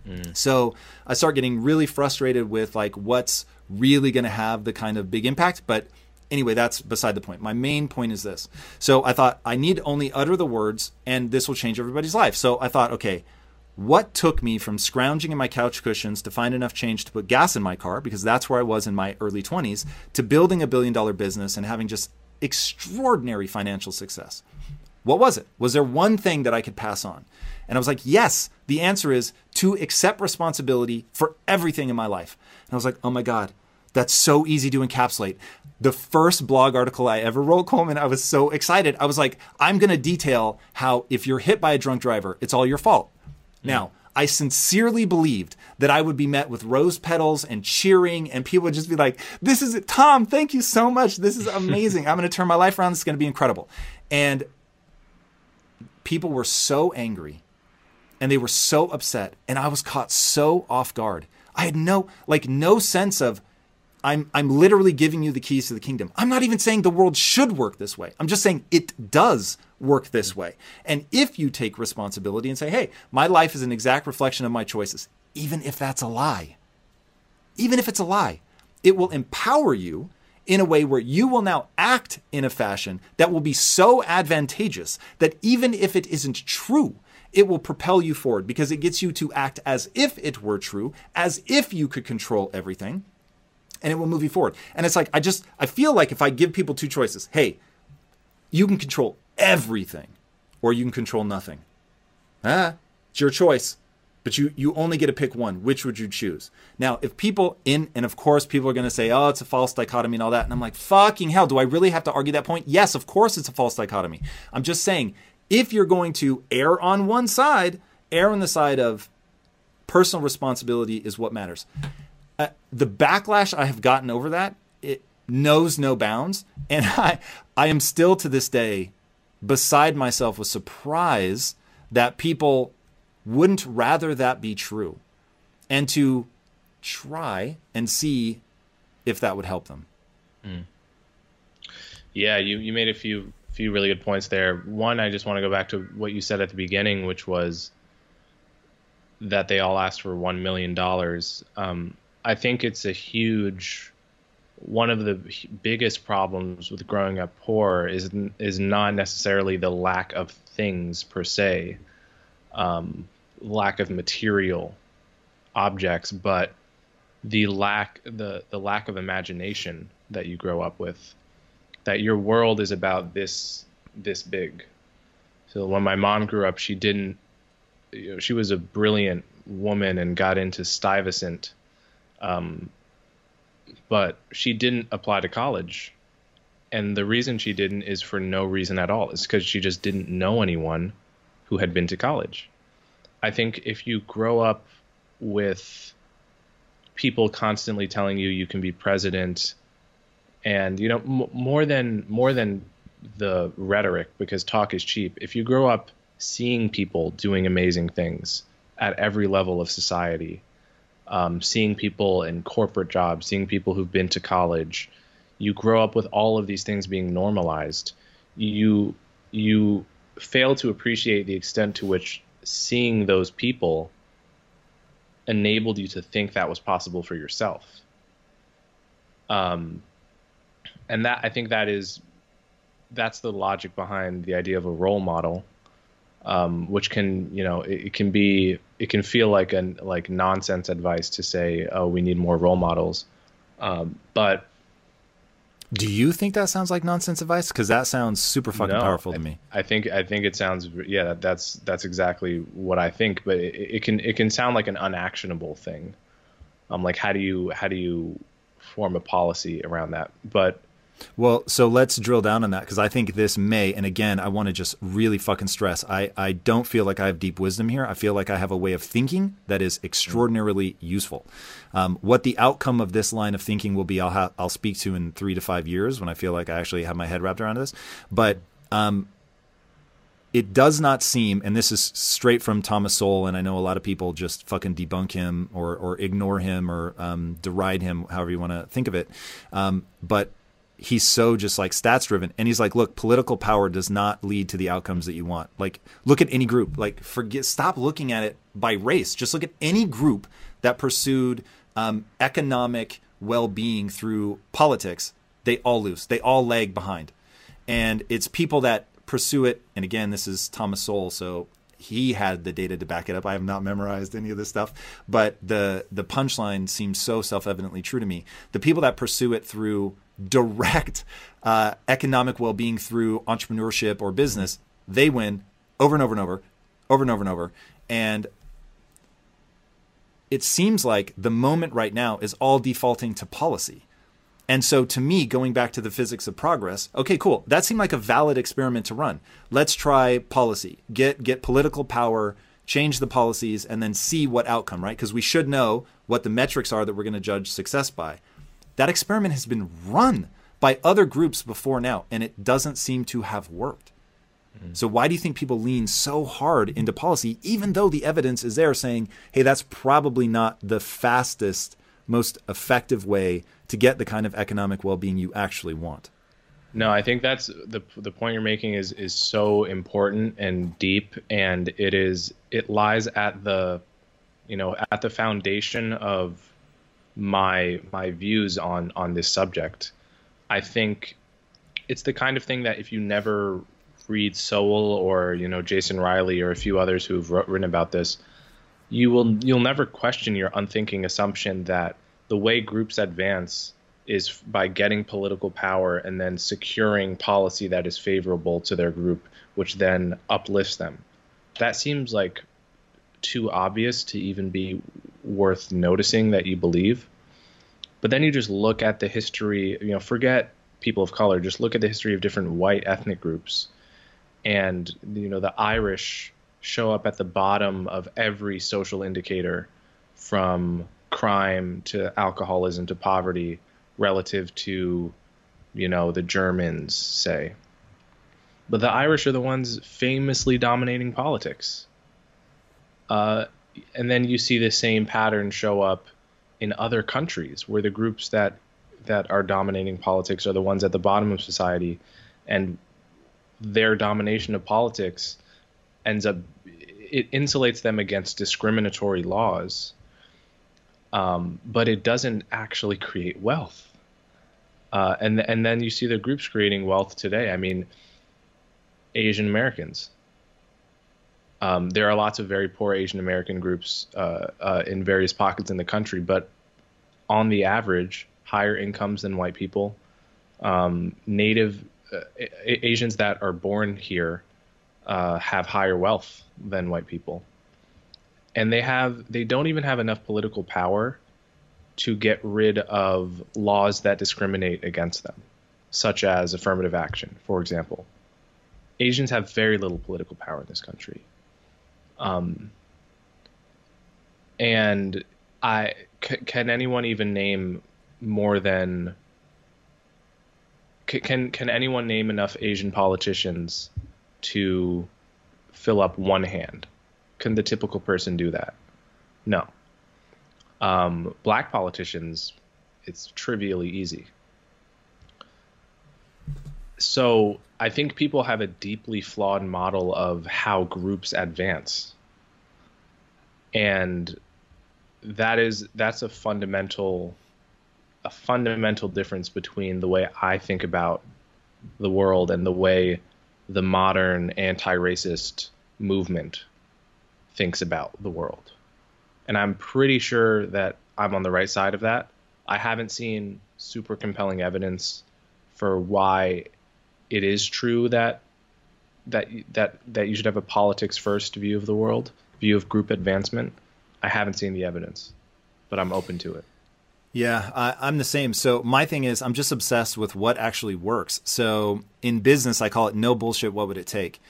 Mm. So I start getting really frustrated with like what's really going to have the kind of big impact, but anyway, that's beside the point. My main point is this. So I thought I need only utter the words and this will change everybody's life. So I thought, okay, what took me from scrounging in my couch cushions to find enough change to put gas in my car, because that's where I was in my early 20s, to building a billion dollar business and having just extraordinary financial success? What was it? Was there one thing that I could pass on? And I was like, yes. The answer is to accept responsibility for everything in my life. And I was like, oh my God, that's so easy to encapsulate. The first blog article I ever wrote, Coleman, I was so excited. I was like, I'm going to detail how if you're hit by a drunk driver, it's all your fault. Now, I sincerely believed that I would be met with rose petals and cheering, and people would just be like, This is it, Tom, thank you so much. This is amazing. I'm going to turn my life around. This is going to be incredible. And people were so angry and they were so upset, and I was caught so off guard. I had no, like, no sense of, I'm, I'm literally giving you the keys to the kingdom. I'm not even saying the world should work this way. I'm just saying it does work this way. And if you take responsibility and say, hey, my life is an exact reflection of my choices, even if that's a lie, even if it's a lie, it will empower you in a way where you will now act in a fashion that will be so advantageous that even if it isn't true, it will propel you forward because it gets you to act as if it were true, as if you could control everything and it will move you forward. And it's like, I just, I feel like if I give people two choices, hey, you can control everything or you can control nothing. Ah, it's your choice. But you, you only get to pick one. Which would you choose? Now, if people in, and of course people are going to say, oh, it's a false dichotomy and all that. And I'm like, fucking hell, do I really have to argue that point? Yes, of course it's a false dichotomy. I'm just saying, if you're going to err on one side, err on the side of personal responsibility is what matters uh, the backlash I have gotten over that it knows no bounds, and I I am still to this day beside myself with surprise that people wouldn't rather that be true, and to try and see if that would help them. Mm. Yeah, you you made a few few really good points there. One, I just want to go back to what you said at the beginning, which was that they all asked for one million dollars. Um, I think it's a huge one of the biggest problems with growing up poor is is not necessarily the lack of things per se, um, lack of material objects, but the lack the the lack of imagination that you grow up with. That your world is about this this big. So when my mom grew up, she didn't. You know, she was a brilliant woman and got into Stuyvesant um, but she didn't apply to college. And the reason she didn't is for no reason at all. It's because she just didn't know anyone who had been to college. I think if you grow up with people constantly telling you you can be president and you know m- more than more than the rhetoric because talk is cheap if you grow up seeing people doing amazing things at every level of society um, seeing people in corporate jobs, seeing people who've been to college. You grow up with all of these things being normalized. You you fail to appreciate the extent to which seeing those people enabled you to think that was possible for yourself. Um, and that I think that is that's the logic behind the idea of a role model um, which can you know it, it, can be it can feel like an like nonsense advice to say oh we need more role models. Um, but do you think that sounds like nonsense advice? Because that sounds super fucking no, powerful to me. I think I think it sounds yeah that's that's exactly what I think but it, it can it can sound like an unactionable thing. Um like how do you how do you form a policy around that? But well, so let's drill down on that because I think this may, and again, I want to just really fucking stress I, I don't feel like I have deep wisdom here. I feel like I have a way of thinking that is extraordinarily useful. Um, what the outcome of this line of thinking will be, I'll, ha- I'll speak to in three to five years when I feel like I actually have my head wrapped around this. But um, it does not seem, and this is straight from Thomas Sowell, and I know a lot of people just fucking debunk him or, or ignore him or um, deride him, however you want to think of it. Um, but he's so just like stats driven and he's like look political power does not lead to the outcomes that you want. Like look at any group. Like forget stop looking at it by race. Just look at any group that pursued um, economic well-being through politics. They all lose. They all lag behind. And it's people that pursue it and again this is thomas sowell so he had the data to back it up. I have not memorized any of this stuff, but the the punchline seems so self evidently true to me. The people that pursue it through direct uh, economic well being through entrepreneurship or business, they win over and over and over, over and over and over. And it seems like the moment right now is all defaulting to policy. And so to me, going back to the physics of progress, okay, cool. That seemed like a valid experiment to run. Let's try policy. Get get political power, change the policies, and then see what outcome, right? Because we should know what the metrics are that we're going to judge success by. That experiment has been run by other groups before now, and it doesn't seem to have worked. Mm-hmm. So why do you think people lean so hard into policy, even though the evidence is there saying, hey, that's probably not the fastest, most effective way to get the kind of economic well-being you actually want? No, I think that's the the point you're making is is so important and deep, and it is it lies at the, you know, at the foundation of my my views on on this subject. I think it's the kind of thing that if you never read Sowell or you know Jason Riley or a few others who've written about this, you will you'll never question your unthinking assumption that the way groups advance is by getting political power and then securing policy that is favorable to their group, which then uplifts them. That seems like too obvious to even be worth noticing that you believe. But then you just look at the history, you know, forget people of color, just look at the history of different white ethnic groups. And, you know, the Irish show up at the bottom of every social indicator from crime to alcoholism to poverty relative to, you know, the Germans, say. But the Irish are the ones famously dominating politics. Uh, and then you see the same pattern show up in other countries where the groups that that are dominating politics are the ones at the bottom of society and their domination of politics ends up it insulates them against discriminatory laws um, but it doesn't actually create wealth. Uh, and and then you see the groups creating wealth today. I mean asian americans. Um, there are lots of very poor Asian American groups uh, uh, in various pockets in the country, but on the average, higher incomes than white people. Um, native uh, Asians that are born here uh, have higher wealth than white people, and they have they don't even have enough political power to get rid of laws that discriminate against them, such as affirmative action, for example. Asians have very little political power in this country. Um, and I c- can anyone even name more than c- can can anyone name enough Asian politicians to fill up one hand? Can the typical person do that? No. Um, black politicians, it's trivially easy. So I think people have a deeply flawed model of how groups advance. And that is that's a fundamental a fundamental difference between the way I think about the world and the way the modern anti-racist movement thinks about the world. And I'm pretty sure that I'm on the right side of that. I haven't seen super compelling evidence for why it is true that that that that you should have a politics first view of the world, view of group advancement. I haven't seen the evidence, but I'm open to it. Yeah, I, am the same. So my thing is, I'm just obsessed with what actually works. So in business, I call it no bullshit. What would it take?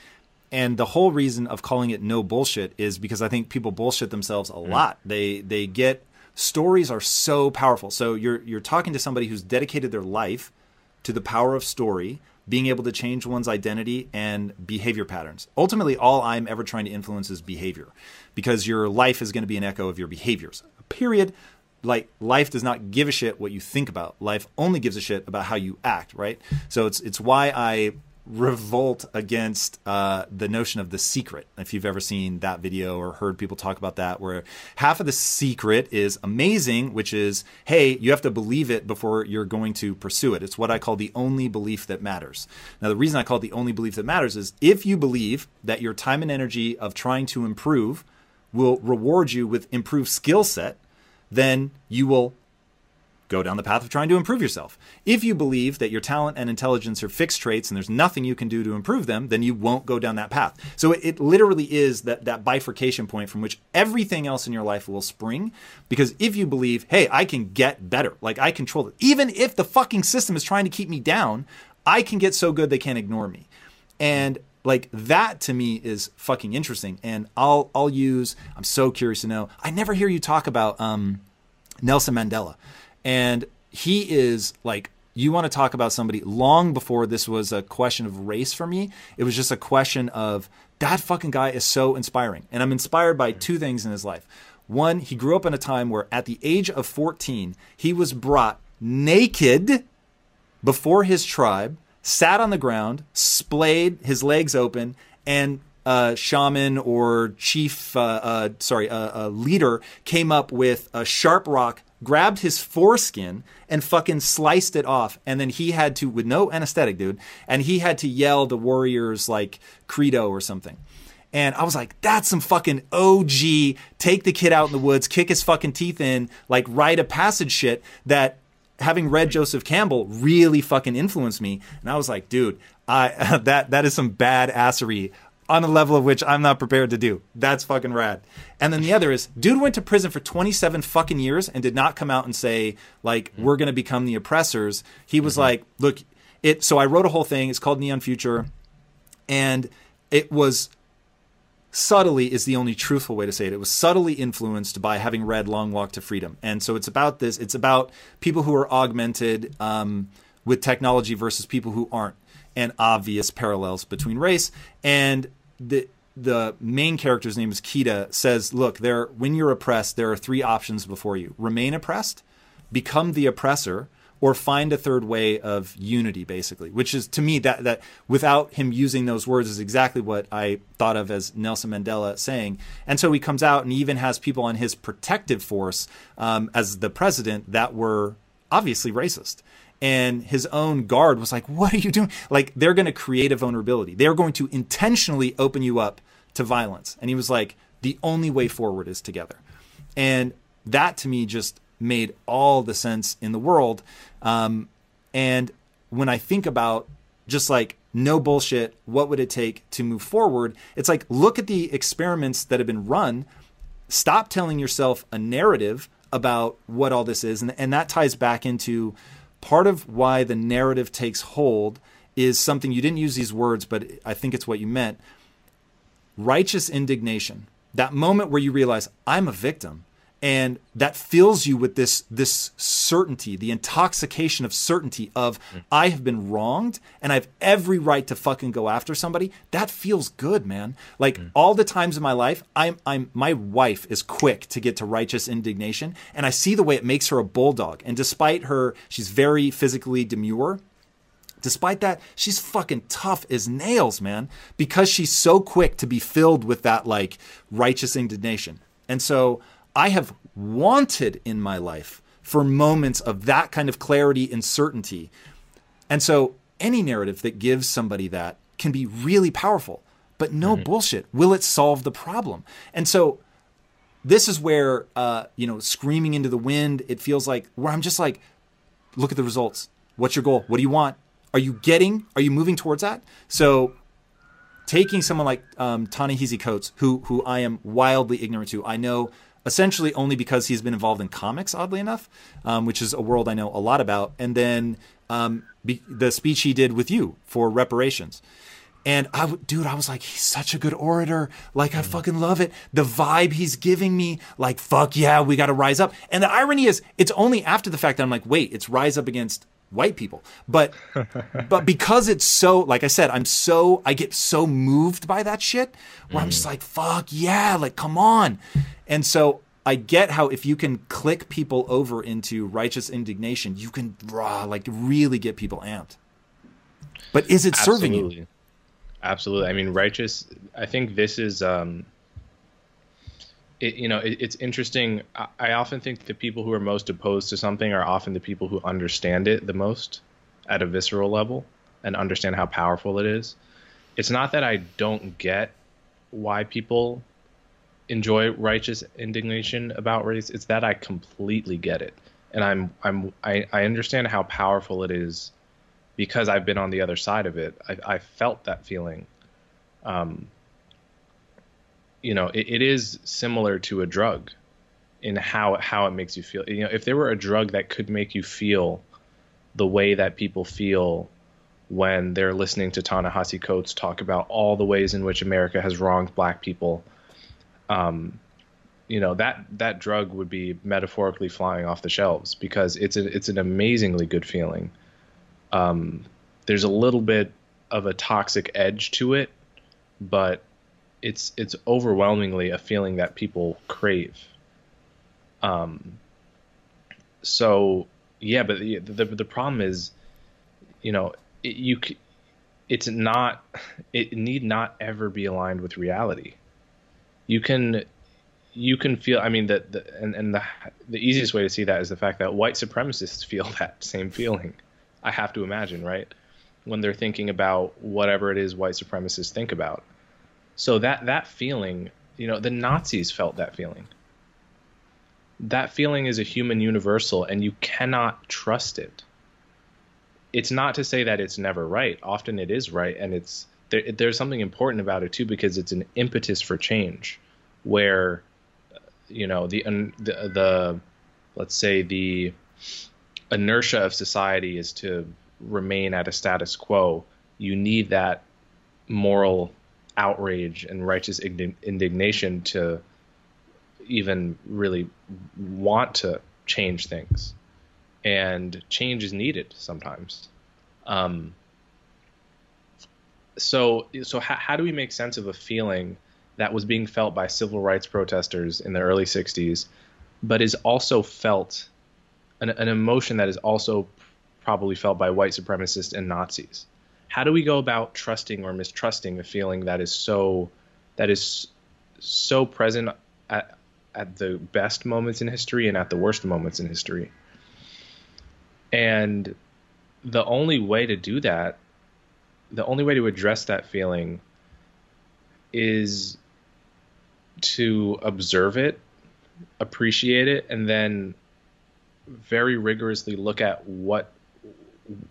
And the whole reason of calling it no bullshit is because I think people bullshit themselves a mm. lot. They they get stories are so powerful. So you're you're talking to somebody who's dedicated their life to the power of story being able to change one's identity and behavior patterns. Ultimately, all I'm ever trying to influence is behavior because your life is going to be an echo of your behaviors. Period. Like life does not give a shit what you think about. Life only gives a shit about how you act, right? So it's it's why I revolt against uh, the notion of the secret. If you've ever seen that video or heard people talk about that, where half of the secret is amazing, which is, hey, you have to believe it before you're going to pursue it. It's what I call the only belief that matters. Now, the reason I call it the only belief that matters is if you believe that your time and energy of trying to improve will reward you with improved skill set, then you will go down the path of trying to improve yourself. If you believe that your talent and intelligence are fixed traits and there's nothing you can do to improve them, then you won't go down that path. So it, it, literally is that, that bifurcation point from which everything else in your life will spring. Because if you believe, hey, I can get better, like I control it, even if the fucking system is trying to keep me down, I can get so good they can't ignore me. And like that to me is fucking interesting. And I'll I'll use I'm so curious to know. I never hear you talk about um, Nelson Mandela. And he is like, you want to talk about somebody long before this was a question of race for me. It was just a question of that fucking guy is so inspiring. And I'm inspired by two things in his life. One, he grew up in a time where at the age of 14, he was brought naked before his tribe, sat on the ground, splayed his legs open, and uh, shaman or chief, uh, uh, sorry, uh, leader came up with a sharp rock, grabbed his foreskin and fucking sliced it off. And then he had to, with no anesthetic, dude, and he had to yell the warrior's like credo or something. And I was like, that's some fucking OG, take the kid out in the woods, kick his fucking teeth in, like rite of passage shit that having read Joseph Campbell really fucking influenced me. And I was like, dude, I, that, that is some bad assery on a level of which I'm not prepared to do. That's fucking rad. And then the other is, dude went to prison for 27 fucking years and did not come out and say like mm-hmm. we're going to become the oppressors. He was mm-hmm. like, look, it. So I wrote a whole thing. It's called Neon Future, and it was subtly is the only truthful way to say it. It was subtly influenced by having read Long Walk to Freedom, and so it's about this. It's about people who are augmented um, with technology versus people who aren't and obvious parallels between race. And the the main character's name is Kita says, look, there when you're oppressed, there are three options before you: remain oppressed, become the oppressor, or find a third way of unity, basically. Which is to me that that without him using those words is exactly what I thought of as Nelson Mandela saying. And so he comes out and even has people on his protective force um, as the president that were obviously racist and his own guard was like, What are you doing? Like, they're going to create a vulnerability. They're going to intentionally open you up to violence. And he was like, The only way forward is together. And that to me just made all the sense in the world. Um, and when I think about just like no bullshit, what would it take to move forward? It's like, look at the experiments that have been run. Stop telling yourself a narrative about what all this is. And, and that ties back into part of why the narrative takes hold is something you didn't use these words, but I think it's what you meant righteous indignation. That moment where you realize, I'm a victim and that fills you with this this certainty the intoxication of certainty of mm. i have been wronged and i have every right to fucking go after somebody that feels good man like mm. all the times in my life i'm i'm my wife is quick to get to righteous indignation and i see the way it makes her a bulldog and despite her she's very physically demure Despite that, she's fucking tough as nails, man, because she's so quick to be filled with that like righteous indignation. And so I have wanted in my life for moments of that kind of clarity and certainty. And so any narrative that gives somebody that can be really powerful, but no mm-hmm. bullshit. Will it solve the problem? And so this is where, uh, you know, screaming into the wind, it feels like where I'm just like, look at the results. What's your goal? What do you want? Are you getting, are you moving towards that? So taking someone like um, Ta-Nehisi Coates, who, who I am wildly ignorant to, I know essentially only because he's been involved in comics, oddly enough, um, which is a world I know a lot about. And then um, be, the speech he did with you for reparations. And I, dude, I was like, he's such a good orator. Like, I mm. fucking love it. The vibe he's giving me, like, fuck yeah, we got to rise up. And the irony is, it's only after the fact that I'm like, wait, it's rise up against white people. But, but because it's so, like I said, I'm so, I get so moved by that shit where mm. I'm just like, fuck yeah, like, come on. And so I get how if you can click people over into righteous indignation, you can rah, like really get people amped. But is it Absolutely. serving you? Absolutely. I mean, righteous. I think this is, um, it, you know, it, it's interesting. I, I often think the people who are most opposed to something are often the people who understand it the most at a visceral level and understand how powerful it is. It's not that I don't get why people enjoy righteous indignation about race. It's that I completely get it. and I'm I'm I, I understand how powerful it is because I've been on the other side of it. I, I felt that feeling. Um, you know, it, it is similar to a drug in how how it makes you feel. You know, if there were a drug that could make you feel the way that people feel when they're listening to Ta-Nehisi Coates talk about all the ways in which America has wronged black people, um, you know that that drug would be metaphorically flying off the shelves because it's a, it's an amazingly good feeling. Um, there's a little bit of a toxic edge to it, but it's it's overwhelmingly a feeling that people crave. Um, so yeah, but the the, the problem is, you know, it, you it's not it need not ever be aligned with reality. You can you can feel i mean that the and, and the the easiest way to see that is the fact that white supremacists feel that same feeling. I have to imagine right? When they're thinking about whatever it is white supremacists think about. So that that feeling you know the nazis felt that feeling. That feeling is a human universal and you cannot trust it. It's not to say that it's never right. Often it is right and it's there, there's something important about it too because it's an impetus for change where you know the, the the let's say the inertia of society is to remain at a status quo. You need that moral outrage and righteous indignation to even really want to change things. And change is needed sometimes. Um, so so how, how do we make sense of a feeling that was being felt by civil rights protesters in the early 60s, but is also felt an, an emotion that is also probably felt by white supremacists and Nazis. How do we go about trusting or mistrusting a feeling that is so that is so present at, at the best moments in history and at the worst moments in history? And the only way to do that, the only way to address that feeling is to observe it, appreciate it, and then very rigorously look at what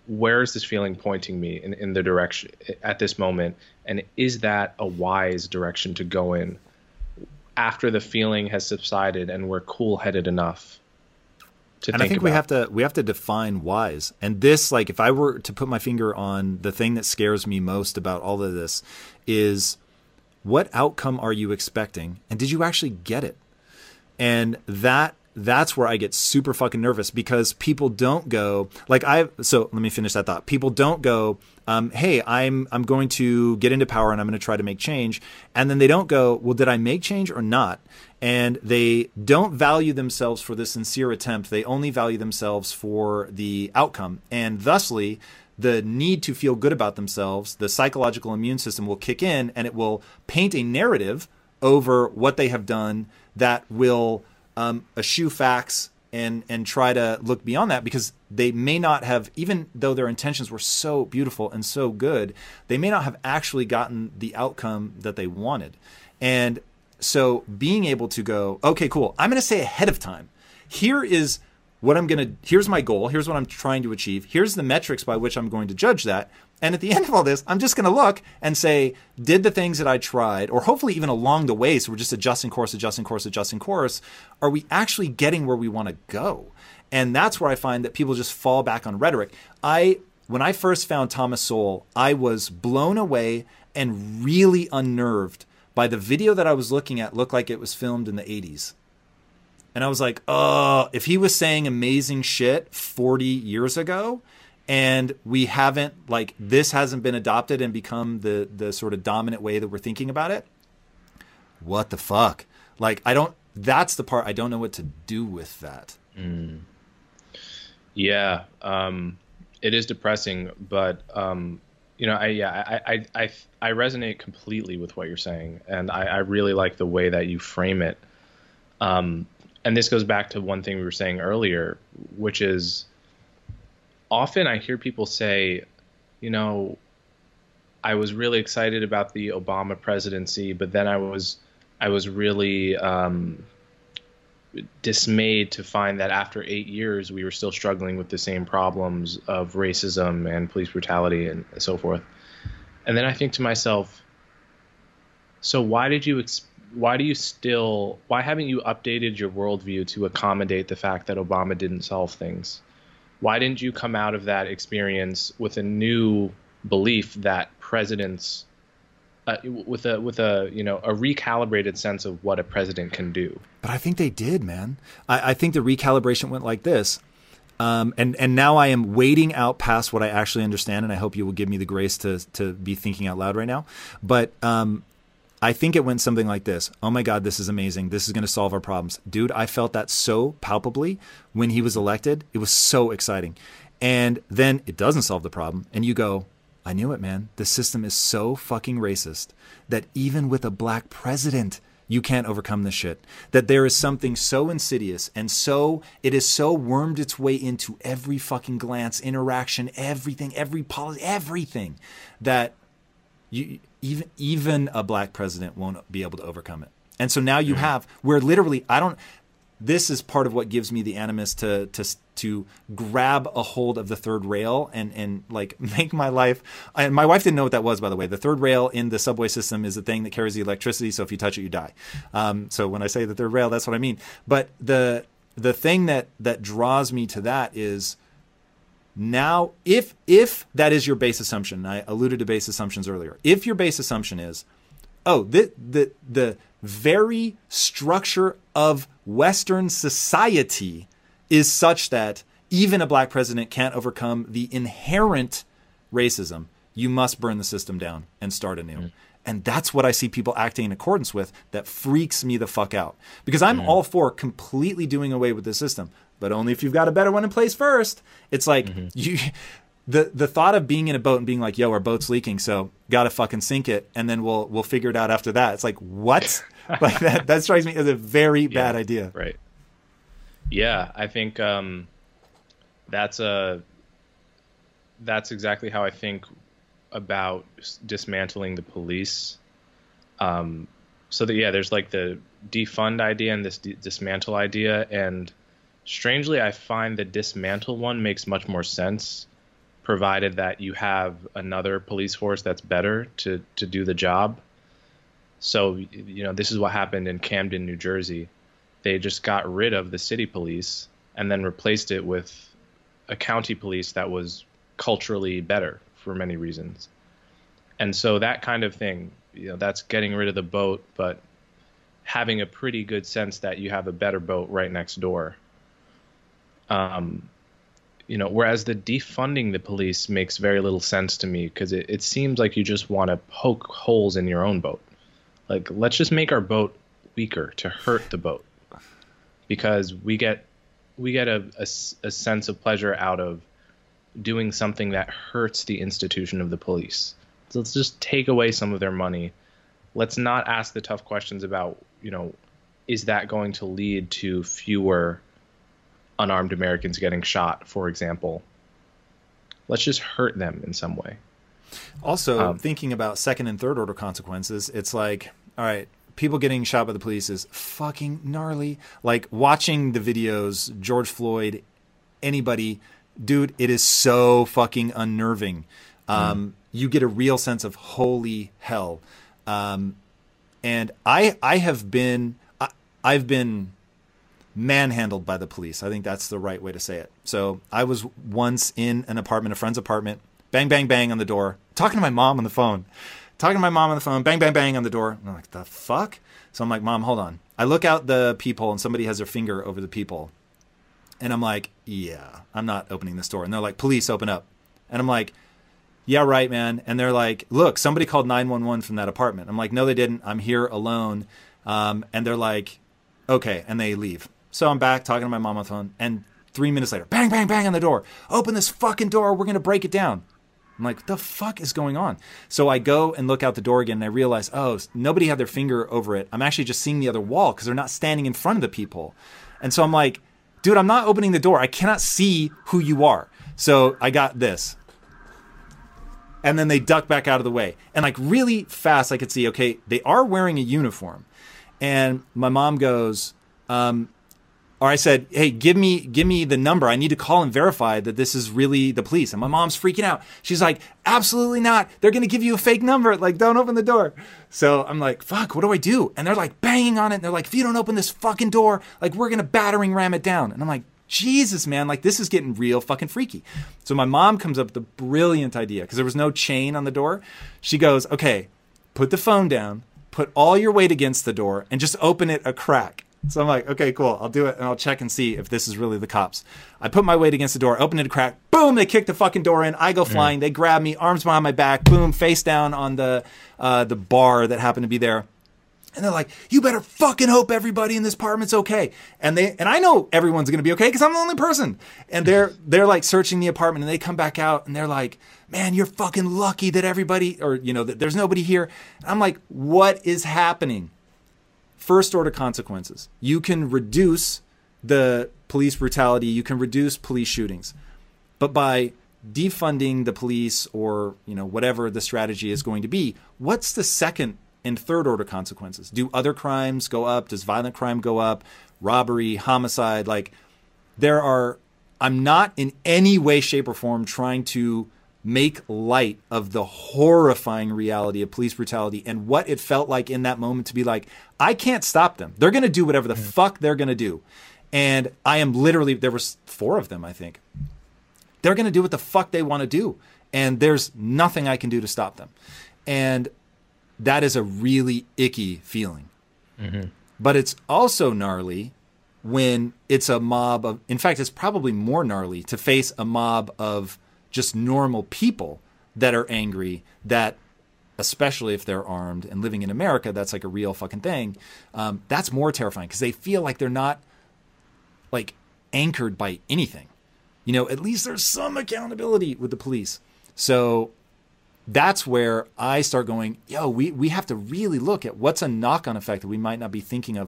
where is this feeling pointing me in, in the direction at this moment and is that a wise direction to go in after the feeling has subsided and we're cool headed enough and think I think about. we have to we have to define wise. And this, like, if I were to put my finger on the thing that scares me most about all of this, is what outcome are you expecting and did you actually get it and that that's where I get super fucking nervous because people don't go like I so let me finish that thought. People don't go, um, hey, I'm I'm going to get into power and I'm going to try to make change, and then they don't go, well, did I make change or not? And they don't value themselves for the sincere attempt. They only value themselves for the outcome, and thusly the need to feel good about themselves, the psychological immune system will kick in and it will paint a narrative over what they have done that will um, eschew facts and and try to look beyond that because they may not have even though their intentions were so beautiful and so good they may not have actually gotten the outcome that they wanted. And so being able to go okay cool i'm going to say ahead of time. Here is what I'm going to, here's my goal, here's what I'm trying to achieve, here's the metrics by which I'm going to judge that. And at the end of all this, I'm just going to look and say, did the things that I tried, or hopefully even along the way, so we're just adjusting course, adjusting course, adjusting course, are we actually getting where we want to go? And that's where I find that people just fall back on rhetoric. I, when I first found Thomas Sowell, I was blown away and really unnerved by the video that I was looking at looked like it was filmed in the 80s. And I was like, oh, if he was saying amazing shit 40 years ago and we haven't like this hasn't been adopted and become the the sort of dominant way that we're thinking about it, what the fuck? Like I don't that's the part I don't know what to do with that. Mm. Yeah, um, it is depressing, but um, you know, I yeah, I, I I I resonate completely with what you're saying, and I, I really like the way that you frame it. Um, and this goes back to one thing we were saying earlier, which is often I hear people say, you know, I was really excited about the Obama presidency, but then I was I was really um, dismayed to find that after eight years we were still struggling with the same problems of racism and police brutality and so forth. And then I think to myself, so why did you ex- why do you still why haven't you updated your worldview to accommodate the fact that Obama didn't solve things? Why didn't you come out of that experience with a new belief that presidents uh, with a with a you know a recalibrated sense of what a president can do. But I think they did, man. I, I think the recalibration went like this. Um, and and now I am waiting out past what I actually understand, and I hope you will give me the grace to to be thinking out loud right now. But um, I think it went something like this: Oh my God, this is amazing! This is going to solve our problems, dude. I felt that so palpably when he was elected. It was so exciting, and then it doesn't solve the problem, and you go, I knew it, man. The system is so fucking racist that even with a black president, you can't overcome this shit. That there is something so insidious and so it is so wormed its way into every fucking glance, interaction, everything, every policy, everything that you even even a black president won't be able to overcome it. And so now you have where literally I don't this is part of what gives me the animus to to to grab a hold of the third rail and and like make my life. And my wife didn't know what that was, by the way. The third rail in the subway system is the thing that carries the electricity. So if you touch it, you die. Um, so when I say the third rail, that's what I mean. But the the thing that that draws me to that is now if if that is your base assumption. I alluded to base assumptions earlier. If your base assumption is oh the the the very structure of Western society is such that even a black president can't overcome the inherent racism. You must burn the system down and start anew. Mm. And that's what I see people acting in accordance with that freaks me the fuck out. Because I'm mm. all for completely doing away with the system, but only if you've got a better one in place first. It's like mm-hmm. you the the thought of being in a boat and being like, "Yo, our boat's leaking, so gotta fucking sink it, and then we'll we'll figure it out after that." It's like, what? like that that strikes me as a very yeah, bad idea. Right. Yeah, I think um, that's a that's exactly how I think about dismantling the police. Um, so that yeah, there's like the defund idea and this d- dismantle idea, and strangely, I find the dismantle one makes much more sense provided that you have another police force that's better to to do the job. So you know this is what happened in Camden, New Jersey. They just got rid of the city police and then replaced it with a county police that was culturally better for many reasons. And so that kind of thing, you know, that's getting rid of the boat, but having a pretty good sense that you have a better boat right next door. Um, you know, whereas the defunding the police makes very little sense to me because it, it seems like you just want to poke holes in your own boat. Like, let's just make our boat weaker to hurt the boat because we get we get a, a, a sense of pleasure out of doing something that hurts the institution of the police. So let's just take away some of their money. Let's not ask the tough questions about, you know, is that going to lead to fewer unarmed Americans getting shot, for example. Let's just hurt them in some way. Also, um, thinking about second and third order consequences, it's like, all right, people getting shot by the police is fucking gnarly. Like watching the videos, George Floyd, anybody, dude, it is so fucking unnerving. Um, mm. You get a real sense of holy hell. Um, and I, I have been, I, I've been manhandled by the police. I think that's the right way to say it. So I was once in an apartment, a friend's apartment, bang, bang, bang on the door, talking to my mom on the phone, talking to my mom on the phone, bang, bang, bang on the door. I'm like, the fuck? So I'm like, mom, hold on. I look out the peephole and somebody has their finger over the peephole. And I'm like, yeah, I'm not opening this door. And they're like, police, open up. And I'm like, yeah, right, man. And they're like, look, somebody called 911 from that apartment. I'm like, no, they didn't. I'm here alone. Um, and they're like, okay. And they leave. So I'm back talking to my mom on the phone, and three minutes later, bang, bang, bang on the door. Open this fucking door. We're gonna break it down. I'm like, the fuck is going on? So I go and look out the door again, and I realize, oh, nobody had their finger over it. I'm actually just seeing the other wall because they're not standing in front of the people. And so I'm like, dude, I'm not opening the door. I cannot see who you are. So I got this. And then they duck back out of the way. And like really fast, I could see, okay, they are wearing a uniform. And my mom goes, um, or I said, "Hey, give me give me the number. I need to call and verify that this is really the police." And my mom's freaking out. She's like, "Absolutely not. They're going to give you a fake number. Like, don't open the door." So I'm like, "Fuck, what do I do?" And they're like banging on it. And they're like, "If you don't open this fucking door, like we're going to battering ram it down." And I'm like, Jesus, man, like this is getting real fucking freaky. So my mom comes up with a brilliant idea because there was no chain on the door. She goes, okay, put the phone down, put all your weight against the door, and just open it a crack. So I'm like, okay, cool. I'll do it and I'll check and see if this is really the cops. I put my weight against the door, open it a crack, boom, they kick the fucking door in. I go flying. They grab me, arms behind my back, boom, face down on the uh, the bar that happened to be there. And they're like, "You better fucking hope everybody in this apartment's okay." And they and I know everyone's gonna be okay because I'm the only person. And they're they're like searching the apartment, and they come back out, and they're like, "Man, you're fucking lucky that everybody, or you know, that there's nobody here." And I'm like, "What is happening?" First order consequences. You can reduce the police brutality. You can reduce police shootings, but by defunding the police or you know whatever the strategy is going to be, what's the second and third order consequences. Do other crimes go up? Does violent crime go up? Robbery, homicide, like there are I'm not in any way shape or form trying to make light of the horrifying reality of police brutality and what it felt like in that moment to be like I can't stop them. They're going to do whatever the mm-hmm. fuck they're going to do. And I am literally there was four of them, I think. They're going to do what the fuck they want to do and there's nothing I can do to stop them. And that is a really icky feeling. Mm-hmm. But it's also gnarly when it's a mob of, in fact, it's probably more gnarly to face a mob of just normal people that are angry, that, especially if they're armed and living in America, that's like a real fucking thing. Um, that's more terrifying because they feel like they're not like anchored by anything. You know, at least there's some accountability with the police. So that's where I start going, yo, we, we have to really look at what's a knock on effect that we might not be thinking of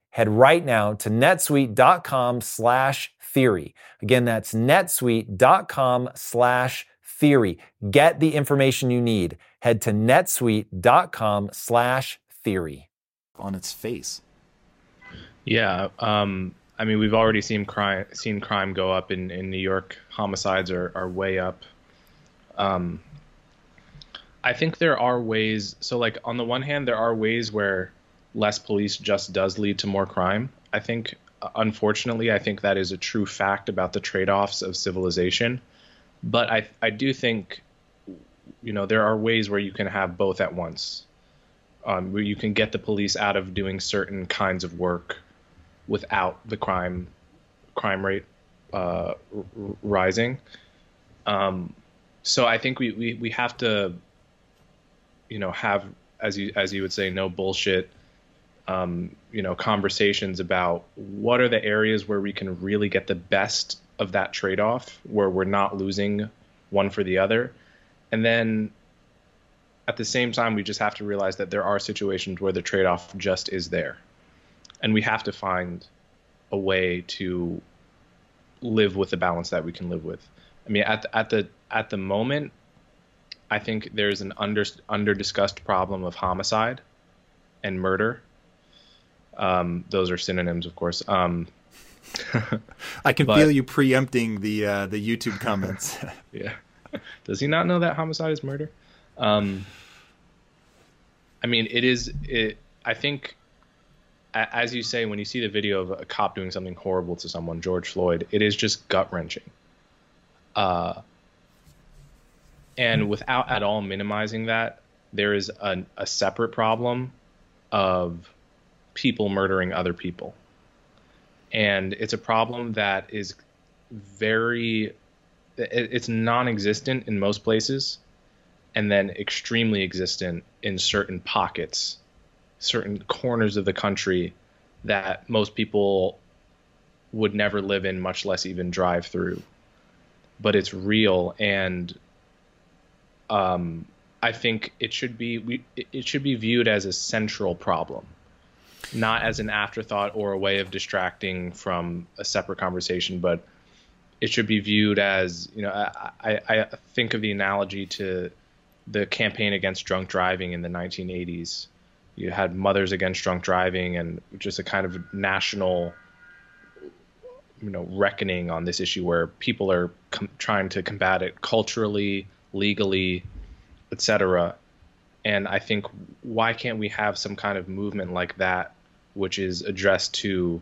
head right now to netsuite.com slash theory. Again, that's netsuite.com slash theory. Get the information you need. Head to netsuite.com slash theory. On its face. Yeah. Um, I mean, we've already seen crime, seen crime go up in, in New York. Homicides are, are way up. Um, I think there are ways. So, like, on the one hand, there are ways where less police just does lead to more crime. I think, unfortunately, I think that is a true fact about the trade offs of civilization. But I, I do think you know there are ways where you can have both at once, um, where you can get the police out of doing certain kinds of work without the crime crime rate uh, r- rising. Um, so I think we, we, we have to, you know, have as you as you would say, no bullshit. Um, you know, conversations about what are the areas where we can really get the best of that trade off, where we're not losing one for the other, and then at the same time, we just have to realize that there are situations where the trade off just is there, and we have to find a way to live with the balance that we can live with. I mean, at the, at the at the moment, I think there's an under under discussed problem of homicide and murder. Um, those are synonyms, of course. Um, I can but, feel you preempting the uh, the YouTube comments. yeah, does he not know that homicide is murder? Um, I mean, it is. It. I think as you say, when you see the video of a cop doing something horrible to someone, George Floyd, it is just gut wrenching. Uh, and without at all minimizing that, there is a, a separate problem of people murdering other people. And it's a problem that is very, it's non existent in most places and then extremely existent in certain pockets certain corners of the country that most people would never live in, much less even drive through. But it's real, and um, I think it should be we, it should be viewed as a central problem, not as an afterthought or a way of distracting from a separate conversation, but it should be viewed as you know I, I, think of the analogy to the campaign against drunk driving in the 1980s you had Mothers Against Drunk Driving and just a kind of national you know reckoning on this issue where people are com- trying to combat it culturally legally etc and i think why can't we have some kind of movement like that which is addressed to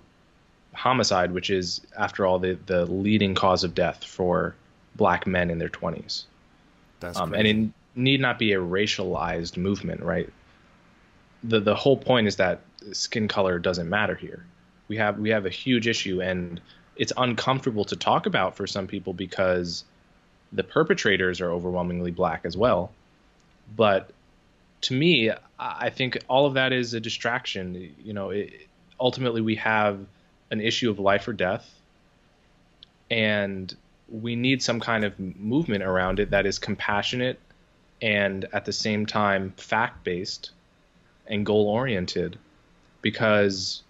homicide which is after all the, the leading cause of death for black men in their 20s That's um, and it need not be a racialized movement right the the whole point is that skin color doesn't matter here. We have we have a huge issue, and it's uncomfortable to talk about for some people because the perpetrators are overwhelmingly black as well. But to me, I think all of that is a distraction. You know, it, ultimately we have an issue of life or death, and we need some kind of movement around it that is compassionate and at the same time fact based and goal oriented because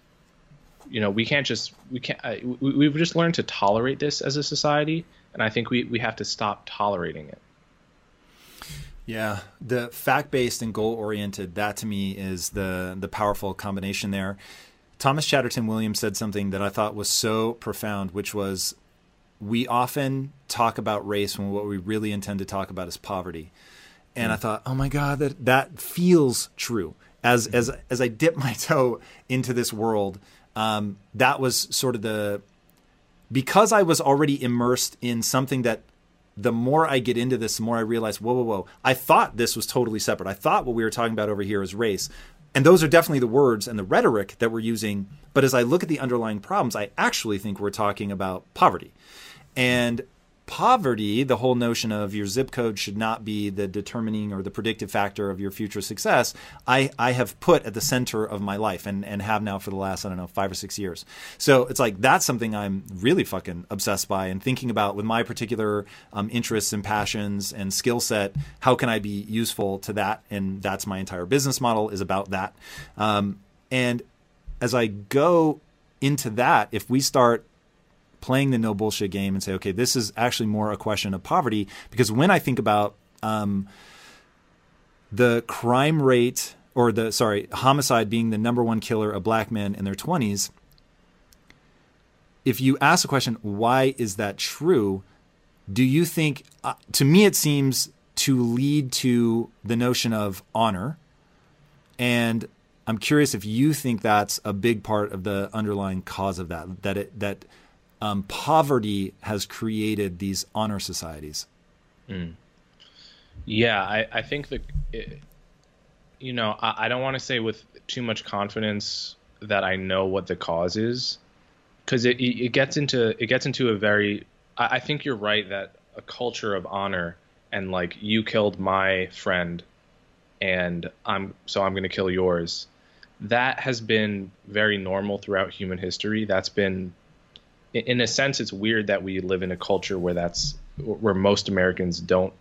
you know we can't just we can't uh, we, we've just learned to tolerate this as a society and i think we, we have to stop tolerating it yeah the fact-based and goal-oriented that to me is the the powerful combination there. Thomas chatterton williams said something that i thought was so profound which was we often talk about race when what we really intend to talk about is poverty. And mm. i thought oh my god that that feels true. As as as I dip my toe into this world, um, that was sort of the because I was already immersed in something that the more I get into this, the more I realize, whoa, whoa, whoa. I thought this was totally separate. I thought what we were talking about over here is race. And those are definitely the words and the rhetoric that we're using. But as I look at the underlying problems, I actually think we're talking about poverty. And poverty, the whole notion of your zip code should not be the determining or the predictive factor of your future success, I, I have put at the center of my life and, and have now for the last, I don't know, five or six years. So it's like that's something I'm really fucking obsessed by and thinking about with my particular um, interests and passions and skill set. How can I be useful to that? And that's my entire business model is about that. Um, and as I go into that, if we start playing the no bullshit game and say, okay, this is actually more a question of poverty. Because when I think about um, the crime rate or the sorry homicide being the number one killer of black men in their 20s if you ask the question why is that true do you think uh, to me it seems to lead to the notion of honor and i'm curious if you think that's a big part of the underlying cause of that that it that um, poverty has created these honor societies. Mm. Yeah, I, I think that, it, you know, I, I don't want to say with too much confidence that I know what the cause is, because it, it gets into it gets into a very. I, I think you're right that a culture of honor and like you killed my friend, and I'm so I'm going to kill yours. That has been very normal throughout human history. That's been, in a sense, it's weird that we live in a culture where that's where most Americans don't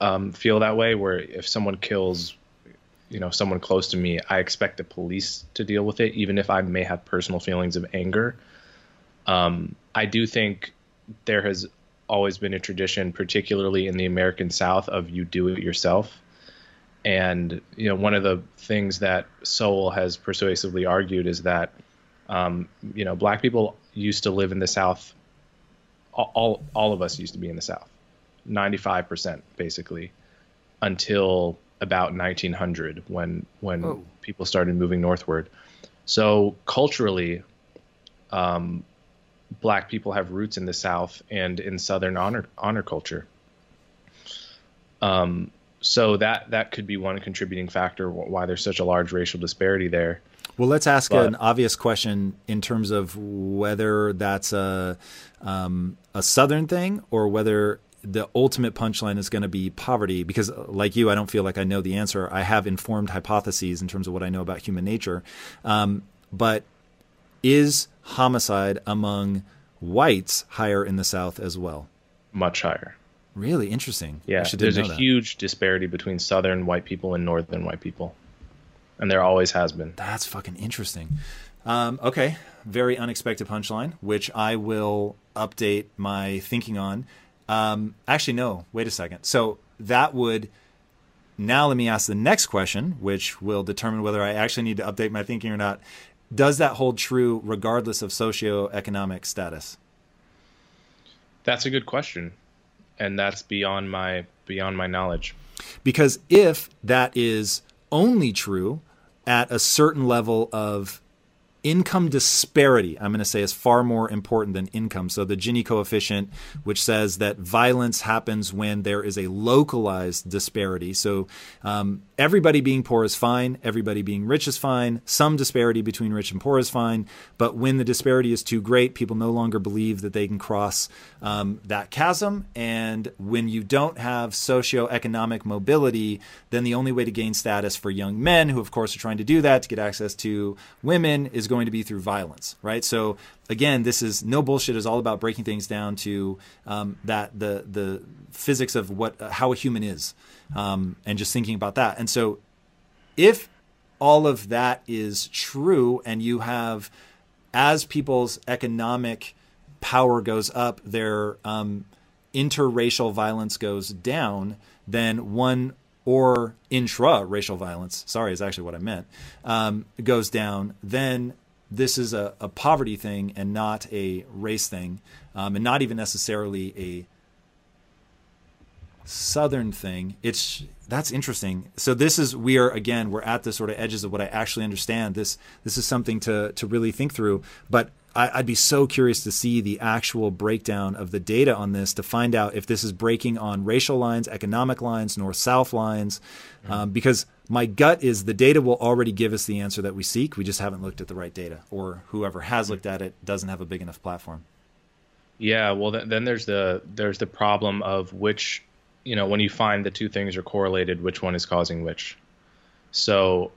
um, feel that way. Where if someone kills, you know, someone close to me, I expect the police to deal with it, even if I may have personal feelings of anger. Um, I do think there has always been a tradition, particularly in the American South, of you do it yourself. And you know, one of the things that Sowell has persuasively argued is that um, you know, black people used to live in the South. All all of us used to be in the South, ninety five percent basically, until about 1900 when when oh. people started moving northward. So culturally, um, black people have roots in the South and in Southern honor honor culture. Um, so that that could be one contributing factor why there's such a large racial disparity there. Well, let's ask but, an obvious question in terms of whether that's a um, a Southern thing or whether the ultimate punchline is going to be poverty. Because, like you, I don't feel like I know the answer. I have informed hypotheses in terms of what I know about human nature, um, but is homicide among whites higher in the South as well? Much higher. Really interesting. Yeah, there's a that. huge disparity between Southern white people and Northern white people, and there always has been. That's fucking interesting. Um, okay, very unexpected punchline, which I will update my thinking on. Um, actually, no. Wait a second. So that would now let me ask the next question, which will determine whether I actually need to update my thinking or not. Does that hold true regardless of socioeconomic status? That's a good question, and that's beyond my beyond my knowledge. Because if that is only true at a certain level of income disparity, I'm going to say, is far more important than income. So the Gini coefficient, which says that violence happens when there is a localized disparity. So um, everybody being poor is fine, everybody being rich is fine, some disparity between rich and poor is fine. But when the disparity is too great, people no longer believe that they can cross um, that chasm. And when you don't have socioeconomic mobility, then the only way to gain status for young men, who of course are trying to do that to get access to women, is going to be through violence, right? So again, this is no bullshit. is all about breaking things down to um, that the the physics of what uh, how a human is, um, and just thinking about that. And so, if all of that is true, and you have as people's economic power goes up, their um, interracial violence goes down, then one or intra racial violence, sorry, is actually what I meant, um, goes down, then this is a, a poverty thing and not a race thing, um, and not even necessarily a southern thing. It's that's interesting. So this is we are again we're at the sort of edges of what I actually understand. This this is something to to really think through. But I, would be so curious to see the actual breakdown of the data on this to find out if this is breaking on racial lines, economic lines, north south lines, um, because my gut is the data will already give us the answer that we seek. We just haven't looked at the right data, or whoever has looked at it doesn't have a big enough platform. Yeah, well, th- then there's the there's the problem of which, you know, when you find the two things are correlated, which one is causing which. So,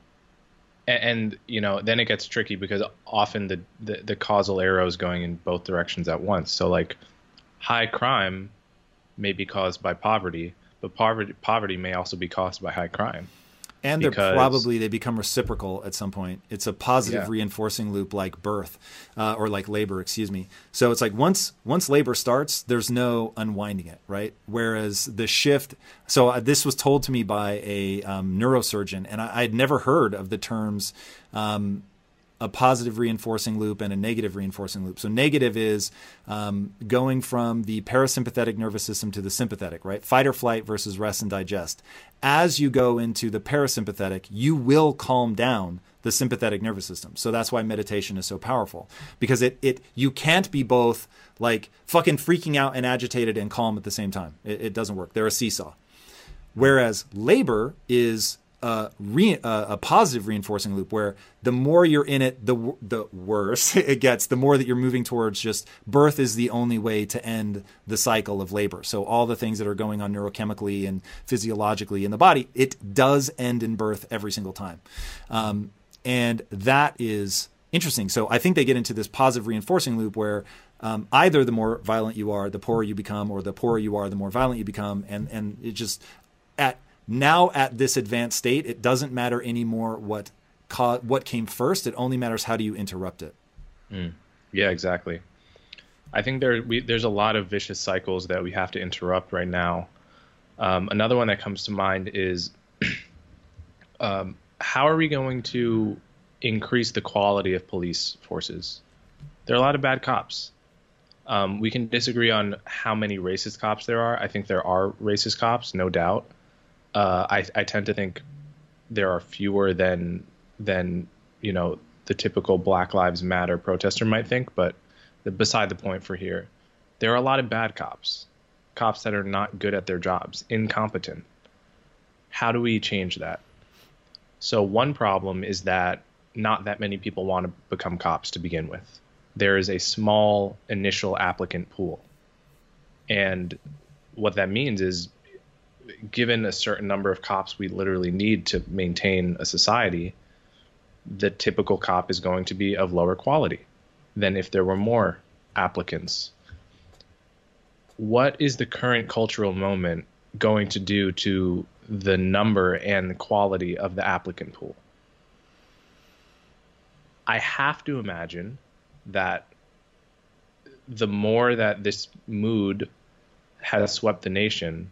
and, and you know, then it gets tricky because often the, the the causal arrow is going in both directions at once. So, like, high crime may be caused by poverty, but poverty poverty may also be caused by high crime and they're probably they become reciprocal at some point. It's a positive yeah. reinforcing loop like birth uh, or like labor excuse me. So it's like once once labor starts there's no unwinding it right? Whereas the shift so uh, this was told to me by a um, neurosurgeon and I, had never heard of the terms um, a positive reinforcing loop and a negative reinforcing loop. So negative is um, going from the parasympathetic nervous system to the sympathetic, right? Fight or flight versus rest and digest. As you go into the parasympathetic, you will calm down the sympathetic nervous system. So that's why meditation is so powerful because it it you can't be both like fucking freaking out and agitated and calm at the same time. It, it doesn't work. They're a seesaw. Whereas labor is a, re, a positive reinforcing loop where the more you're in it, the the worse it gets. The more that you're moving towards just birth is the only way to end the cycle of labor. So all the things that are going on neurochemically and physiologically in the body, it does end in birth every single time, um, and that is interesting. So I think they get into this positive reinforcing loop where um, either the more violent you are, the poorer you become, or the poorer you are, the more violent you become, and and it just at now at this advanced state, it doesn't matter anymore what co- what came first. It only matters how do you interrupt it. Mm. Yeah, exactly. I think there we, there's a lot of vicious cycles that we have to interrupt right now. Um, another one that comes to mind is um, how are we going to increase the quality of police forces? There are a lot of bad cops. Um, we can disagree on how many racist cops there are. I think there are racist cops, no doubt. Uh, I, I tend to think there are fewer than than you know the typical Black Lives Matter protester might think, but the, beside the point for here, there are a lot of bad cops, cops that are not good at their jobs, incompetent. How do we change that? So one problem is that not that many people want to become cops to begin with. There is a small initial applicant pool. And what that means is given a certain number of cops we literally need to maintain a society, the typical cop is going to be of lower quality than if there were more applicants. What is the current cultural moment going to do to the number and the quality of the applicant pool? I have to imagine that the more that this mood has swept the nation,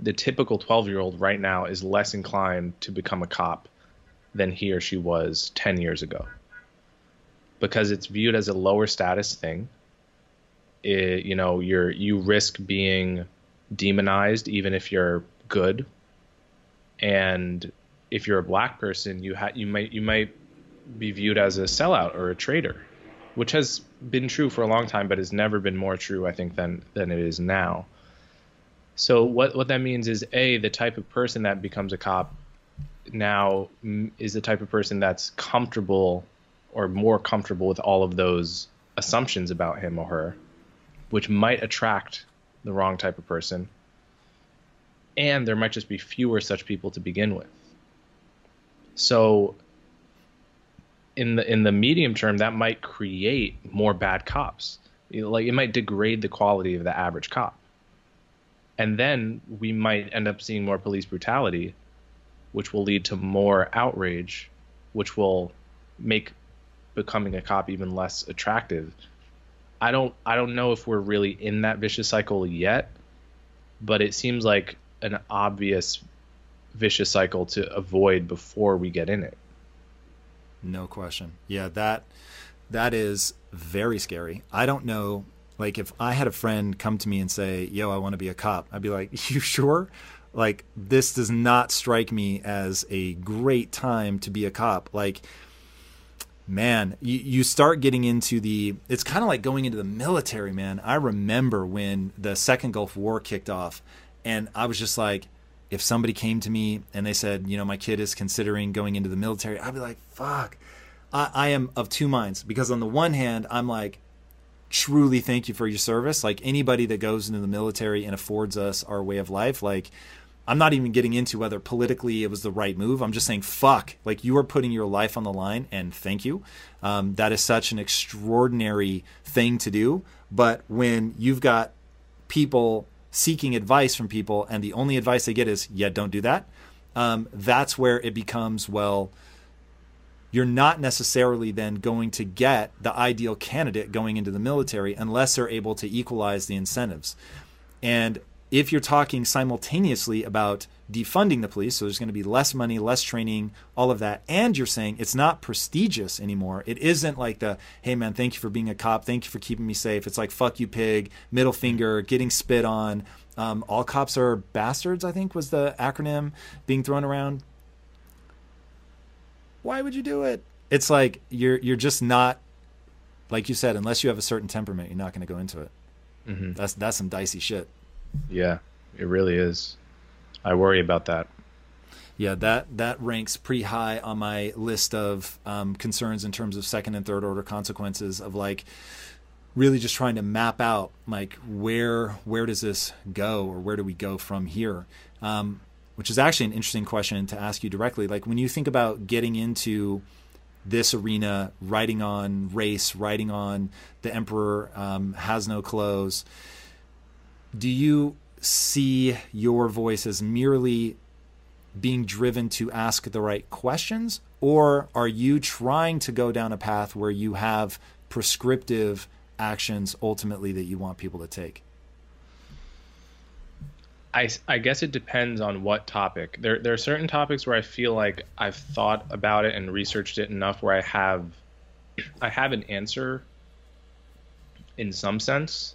the typical 12 year old right now is less inclined to become a cop than he or she was 10 years ago. Because it's viewed as a lower status thing. It, you know you're you risk being demonized even if you're good. And if you're a black person you ha- you might you might be viewed as a sellout or a traitor which has been true for a long time but has never been more true i think than than it is now so what what that means is a the type of person that becomes a cop now is the type of person that's comfortable or more comfortable with all of those assumptions about him or her, which might attract the wrong type of person. And there might just be fewer such people to begin with. So in the in the medium term that might create more bad cops. Like it might degrade the quality of the average cop and then we might end up seeing more police brutality, which will lead to more outrage, which will make becoming a cop even less attractive. I don't I don't know if we're really in that vicious cycle yet, but it seems like an obvious vicious cycle to avoid before we get in it. No question. Yeah, that that is very scary. I don't know like if I had a friend come to me and say, "Yo, I want to be a cop," I'd be like, "You sure?" Like this does not strike me as a great time to be a cop. Like man, you, you start getting into the it's kind of like going into the military, man. I remember when the second Gulf War kicked off and I was just like if somebody came to me and they said, you know, my kid is considering going into the military, I'd be like, fuck. I, I am of two minds because on the one hand, I'm like, truly thank you for your service. Like anybody that goes into the military and affords us our way of life, like I'm not even getting into whether politically it was the right move. I'm just saying, fuck, like you are putting your life on the line, and thank you. Um, that is such an extraordinary thing to do. But when you've got people seeking advice from people, and the only advice they get is, yeah, don't do that, um, that's where it becomes, well, you're not necessarily then going to get the ideal candidate going into the military unless they're able to equalize the incentives. And if you're talking simultaneously about defunding the police, so there's going to be less money, less training, all of that, and you're saying it's not prestigious anymore. It isn't like the, hey man, thank you for being a cop, thank you for keeping me safe. It's like, fuck you, pig, middle finger, getting spit on. Um, all cops are bastards, I think was the acronym being thrown around why would you do it? It's like you're you're just not like you said, unless you have a certain temperament, you're not going to go into it. Mm-hmm. That's that's some dicey shit. Yeah, it really is. I worry about that. Yeah, that that ranks pretty high on my list of um, concerns in terms of second and third order consequences of like really just trying to map out like where where does this go or where do we go from here um, which is actually an interesting question to ask you directly like when you think about getting into this arena writing on race writing on the emperor um, has no clothes do you see your voice as merely being driven to ask the right questions or are you trying to go down a path where you have prescriptive actions ultimately that you want people to take? I, I guess it depends on what topic. There, there are certain topics where I feel like I've thought about it and researched it enough where I have I have an answer in some sense.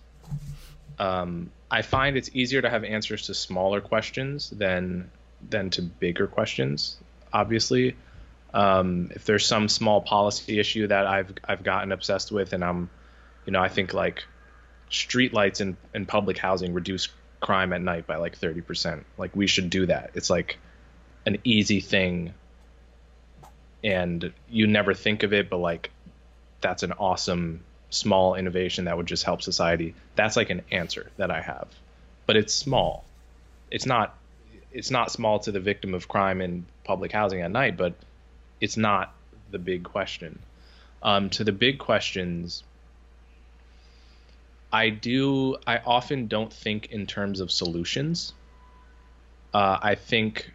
Um, I find it's easier to have answers to smaller questions than than to bigger questions. Obviously, um, if there's some small policy issue that I've I've gotten obsessed with and I'm you know, I think like street lights in, in public housing reduce crime at night by like 30%. Like we should do that. It's like an easy thing and you never think of it, but like that's an awesome small innovation that would just help society. That's like an answer that I have. But it's small. It's not it's not small to the victim of crime in public housing at night, but it's not the big question. Um, to the big questions, I do. I often don't think in terms of solutions. Uh, I think,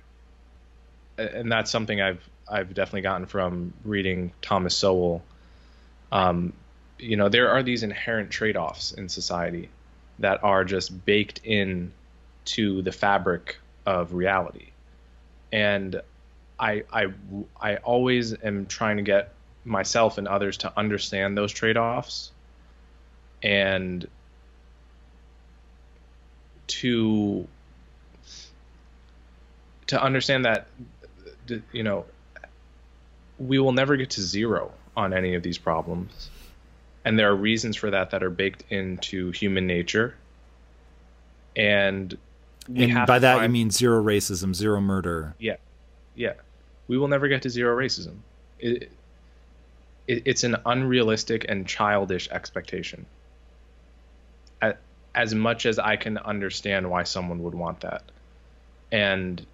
and that's something I've I've definitely gotten from reading Thomas Sowell. Um, you know, there are these inherent trade-offs in society that are just baked in to the fabric of reality, and I I I always am trying to get myself and others to understand those trade-offs and to to understand that you know we will never get to zero on any of these problems. And there are reasons for that that are baked into human nature. And and by that find, you mean zero racism zero murder. Yeah. Yeah. We will never get to zero racism. It, it, it's an unrealistic and childish expectation as much as I can understand why someone would want that. And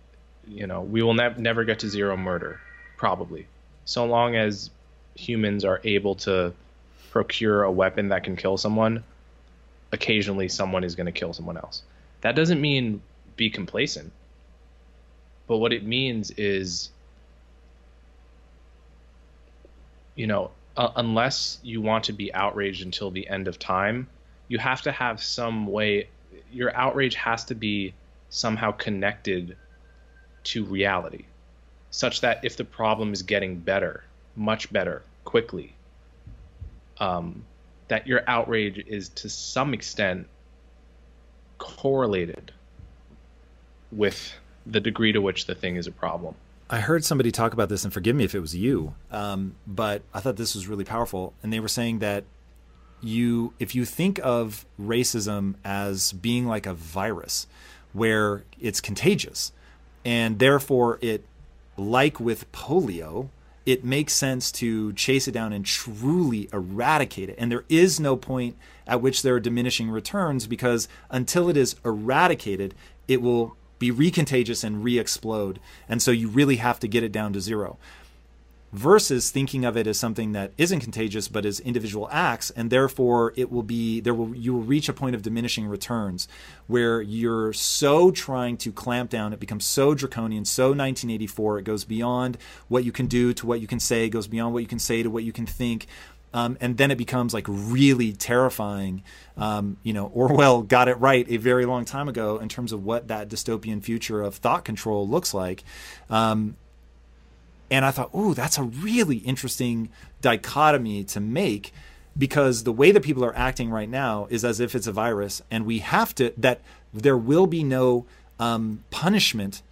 you know, we will ne- never get to zero murder, probably, so long as humans are able to procure a weapon that can kill someone. Occasionally, someone is going to kill someone else. That doesn't mean be complacent, but what it means is, you know, uh, unless you want to be outraged until the end of time you have to have some way your outrage has to be somehow connected to reality such that if the problem is getting better much better quickly um, that your outrage is to some extent correlated with the degree to which the thing is a problem I heard somebody talk about this, and forgive me if it was you, um, but I thought this was really powerful. And they were saying that you if you think of racism as being like a virus where it's contagious and therefore it like with polio it makes sense to chase it down and truly eradicate it. And there is no point at which there are diminishing returns because until it is eradicated it will be recontagious and re-explode. And so you really have to get it down to zero versus thinking of it as something that isn't contagious but as individual acts and therefore it will be there will you will reach a point of diminishing returns where you're so trying to clamp down it becomes so draconian so 1984 it goes beyond what you can do to what you can say goes beyond what you can say to what you can think um, and then it becomes like really terrifying. Um, you know, Orwell got it right a very long time ago in terms of what that dystopian future of thought control looks like. Um, and I thought, oh, that's a really interesting dichotomy to make because the way that people are acting right now is as if it's a virus, and we have to, that there will be no um, punishment,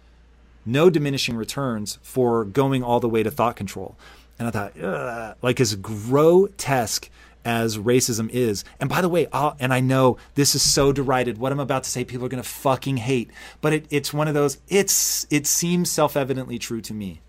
no diminishing returns for going all the way to thought control. And I thought, like as grotesque as racism is. And by the way, I'll, and I know this is so derided. What I'm about to say, people are going to fucking hate. But it, it's one of those. It's it seems self evidently true to me.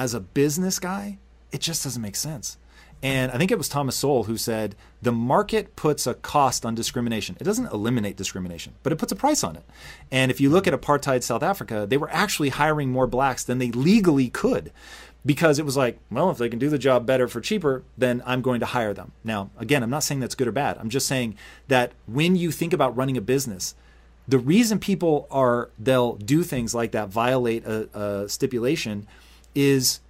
As a business guy, it just doesn't make sense. And I think it was Thomas Sowell who said the market puts a cost on discrimination. It doesn't eliminate discrimination, but it puts a price on it. And if you look at apartheid South Africa, they were actually hiring more blacks than they legally could because it was like, well, if they can do the job better for cheaper, then I'm going to hire them. Now, again, I'm not saying that's good or bad. I'm just saying that when you think about running a business, the reason people are they'll do things like that, violate a, a stipulation, is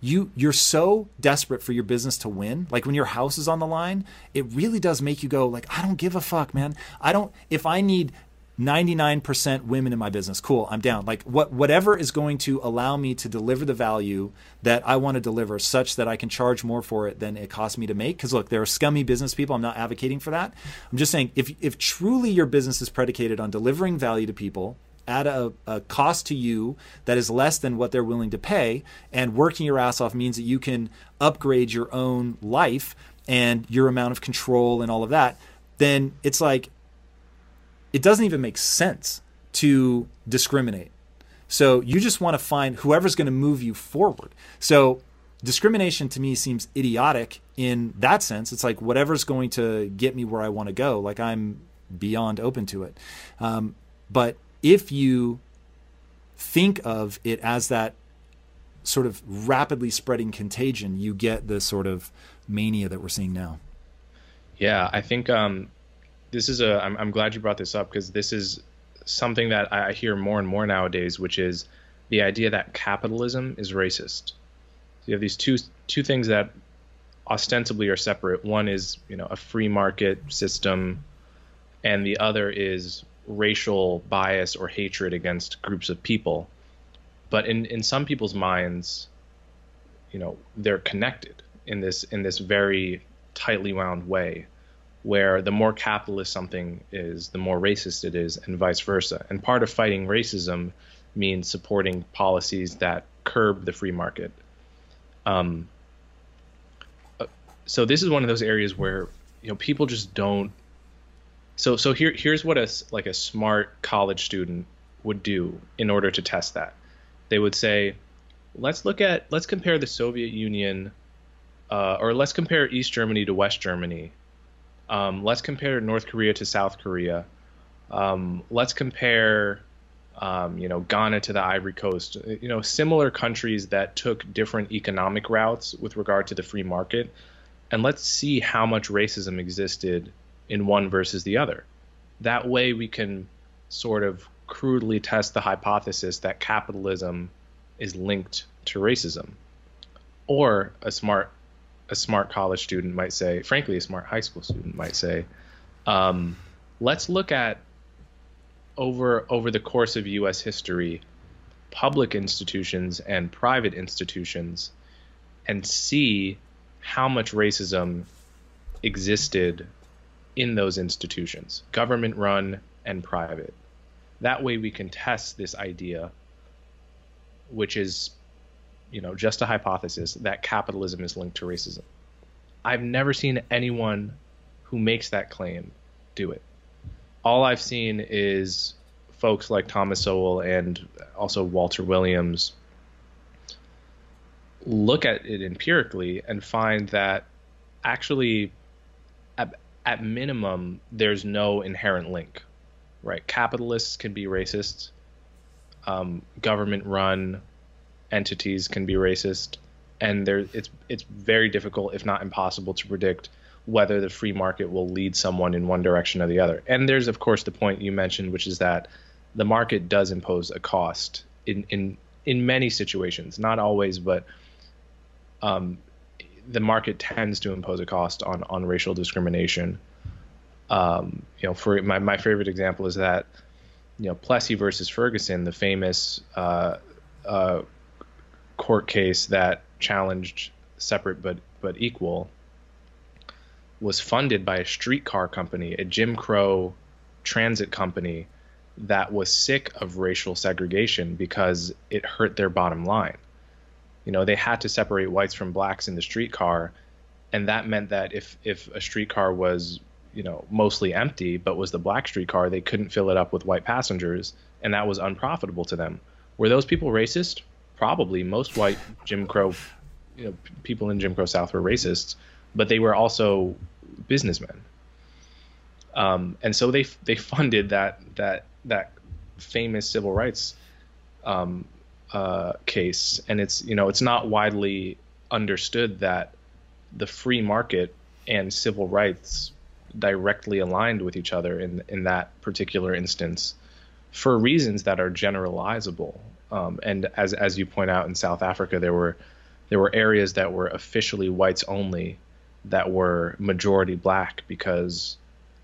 you you're so desperate for your business to win like when your house is on the line it really does make you go like i don't give a fuck man i don't if i need 99% women in my business. Cool, I'm down. Like what whatever is going to allow me to deliver the value that I want to deliver such that I can charge more for it than it costs me to make cuz look, there are scummy business people. I'm not advocating for that. I'm just saying if if truly your business is predicated on delivering value to people at a, a, cost to you that is less than what they're willing to pay and working your ass off means that you can upgrade your own life and your amount of control and all of that then it's like it doesn't even make sense to discriminate. So you just want to find whoever's going to move you forward. So discrimination to me seems idiotic in that sense. It's like whatever's going to get me where I want to go. Like I'm beyond open to it. Um, but if you think of it as that sort of rapidly spreading contagion, you get the sort of mania that we're seeing now. Yeah, I think um, this is a. I'm, I'm glad you brought this up because this is something that I hear more and more nowadays, which is the idea that capitalism is racist. So you have these two two things that ostensibly are separate. One is you know a free market system, and the other is racial bias or hatred against groups of people. But in in some people's minds, you know they're connected in this in this very tightly wound way where the more capitalist something is, the more racist it is, and vice versa. And part of fighting racism means supporting policies that curb the free market. Um, uh, so this is one of those areas where you know people just don't. So so here here's what a like a smart college student would do in order to test that. They would say, let's look at let's compare the Soviet Union, uh, or let's compare East Germany to West Germany um, let's compare North Korea to South Korea. Um, let's compare, um, you know, Ghana to the Ivory Coast. You know, similar countries that took different economic routes with regard to the free market, and let's see how much racism existed in one versus the other. That way, we can sort of crudely test the hypothesis that capitalism is linked to racism. Or a smart a smart college student might say, frankly, a smart high school student might say, um, let's look at over over the course of U.S. history, public institutions and private institutions, and see how much racism existed in those institutions, government run and private. That way, we can test this idea, which is you know, just a hypothesis that capitalism is linked to racism. I've never seen anyone who makes that claim do it. All I've seen is folks like Thomas Sowell and also Walter Williams look at it empirically and find that actually at, minimum there's no inherent link right? Capitalists can be racist um, government run entities can be racist, and there it's it's very difficult, if not impossible, to predict whether the free market will lead someone in one direction or the other. And there's of course the point you mentioned, which is that the market does impose a cost in in in many situations, not always, but um, the market tends to impose a cost on on racial discrimination. Um, you know, for my my favorite example is that you know Plessy versus Ferguson, the famous uh, uh, court case that challenged separate but but equal was funded by a streetcar company, a Jim Crow transit company that was sick of racial segregation because it hurt their bottom line. You know, they had to separate whites from blacks in the streetcar and that meant that if if a streetcar was you know mostly empty but was the black streetcar they couldn't fill it up with white passengers and that was unprofitable to them. Were those people racist? Probably. Most white jim crow you know people in jim crow south were racists but they were also businessmen. Um, and so they they funded that that that famous civil rights um, uh, case and it's you know it's not widely understood that the free market and civil rights directly aligned with each other in in that particular instance for reasons that are generalizable. Um, and as as you point out in South Africa, there were there were areas that were officially whites only that were majority black because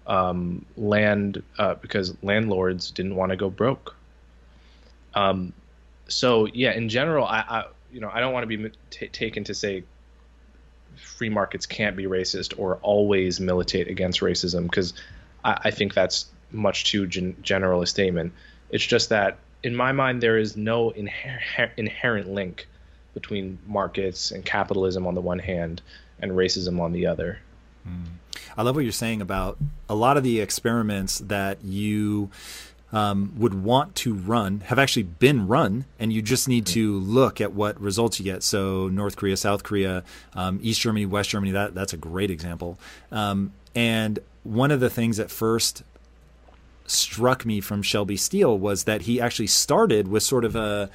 um, land uh, because landlords didn't want to go broke. Um, so yeah, in general, I, I you know I don't want to be t- taken to say free markets can't be racist or always militate against racism because I, I, think that's much too gen- general a statement. It's just that in my mind there is no inher- inherent link between markets and capitalism on the one hand and racism on the other. Mm. I love what you're saying about a lot of the experiments that you um, would want to run have actually been run, and you just need to look at what results you get. So North Korea, South Korea, um, East Germany, West Germany. That that's a great example. Um, and one of the things that first struck me from Shelby Steele was that he actually started with sort of a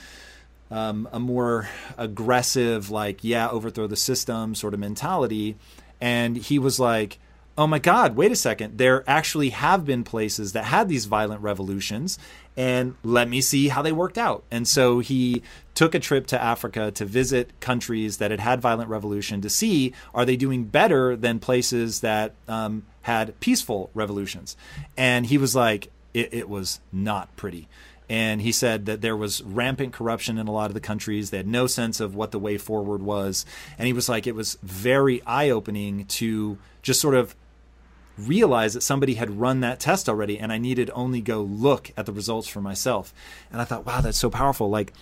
um, a more aggressive, like yeah, overthrow the system sort of mentality, and he was like oh my God, wait a second. There actually have been places that had these violent revolutions, and let me see how they worked out. And so he took a trip to Africa to visit countries that had had violent revolution to see are they doing better than places that um, had peaceful revolutions. And he was like, it, it was not pretty. And he said that there was rampant corruption in a lot of the countries. They had no sense of what the way forward was. And he was like, it was very eye opening to just sort of realize that somebody had run that test already and I needed only go look at the results for myself. And I thought, wow, that's so powerful. Like,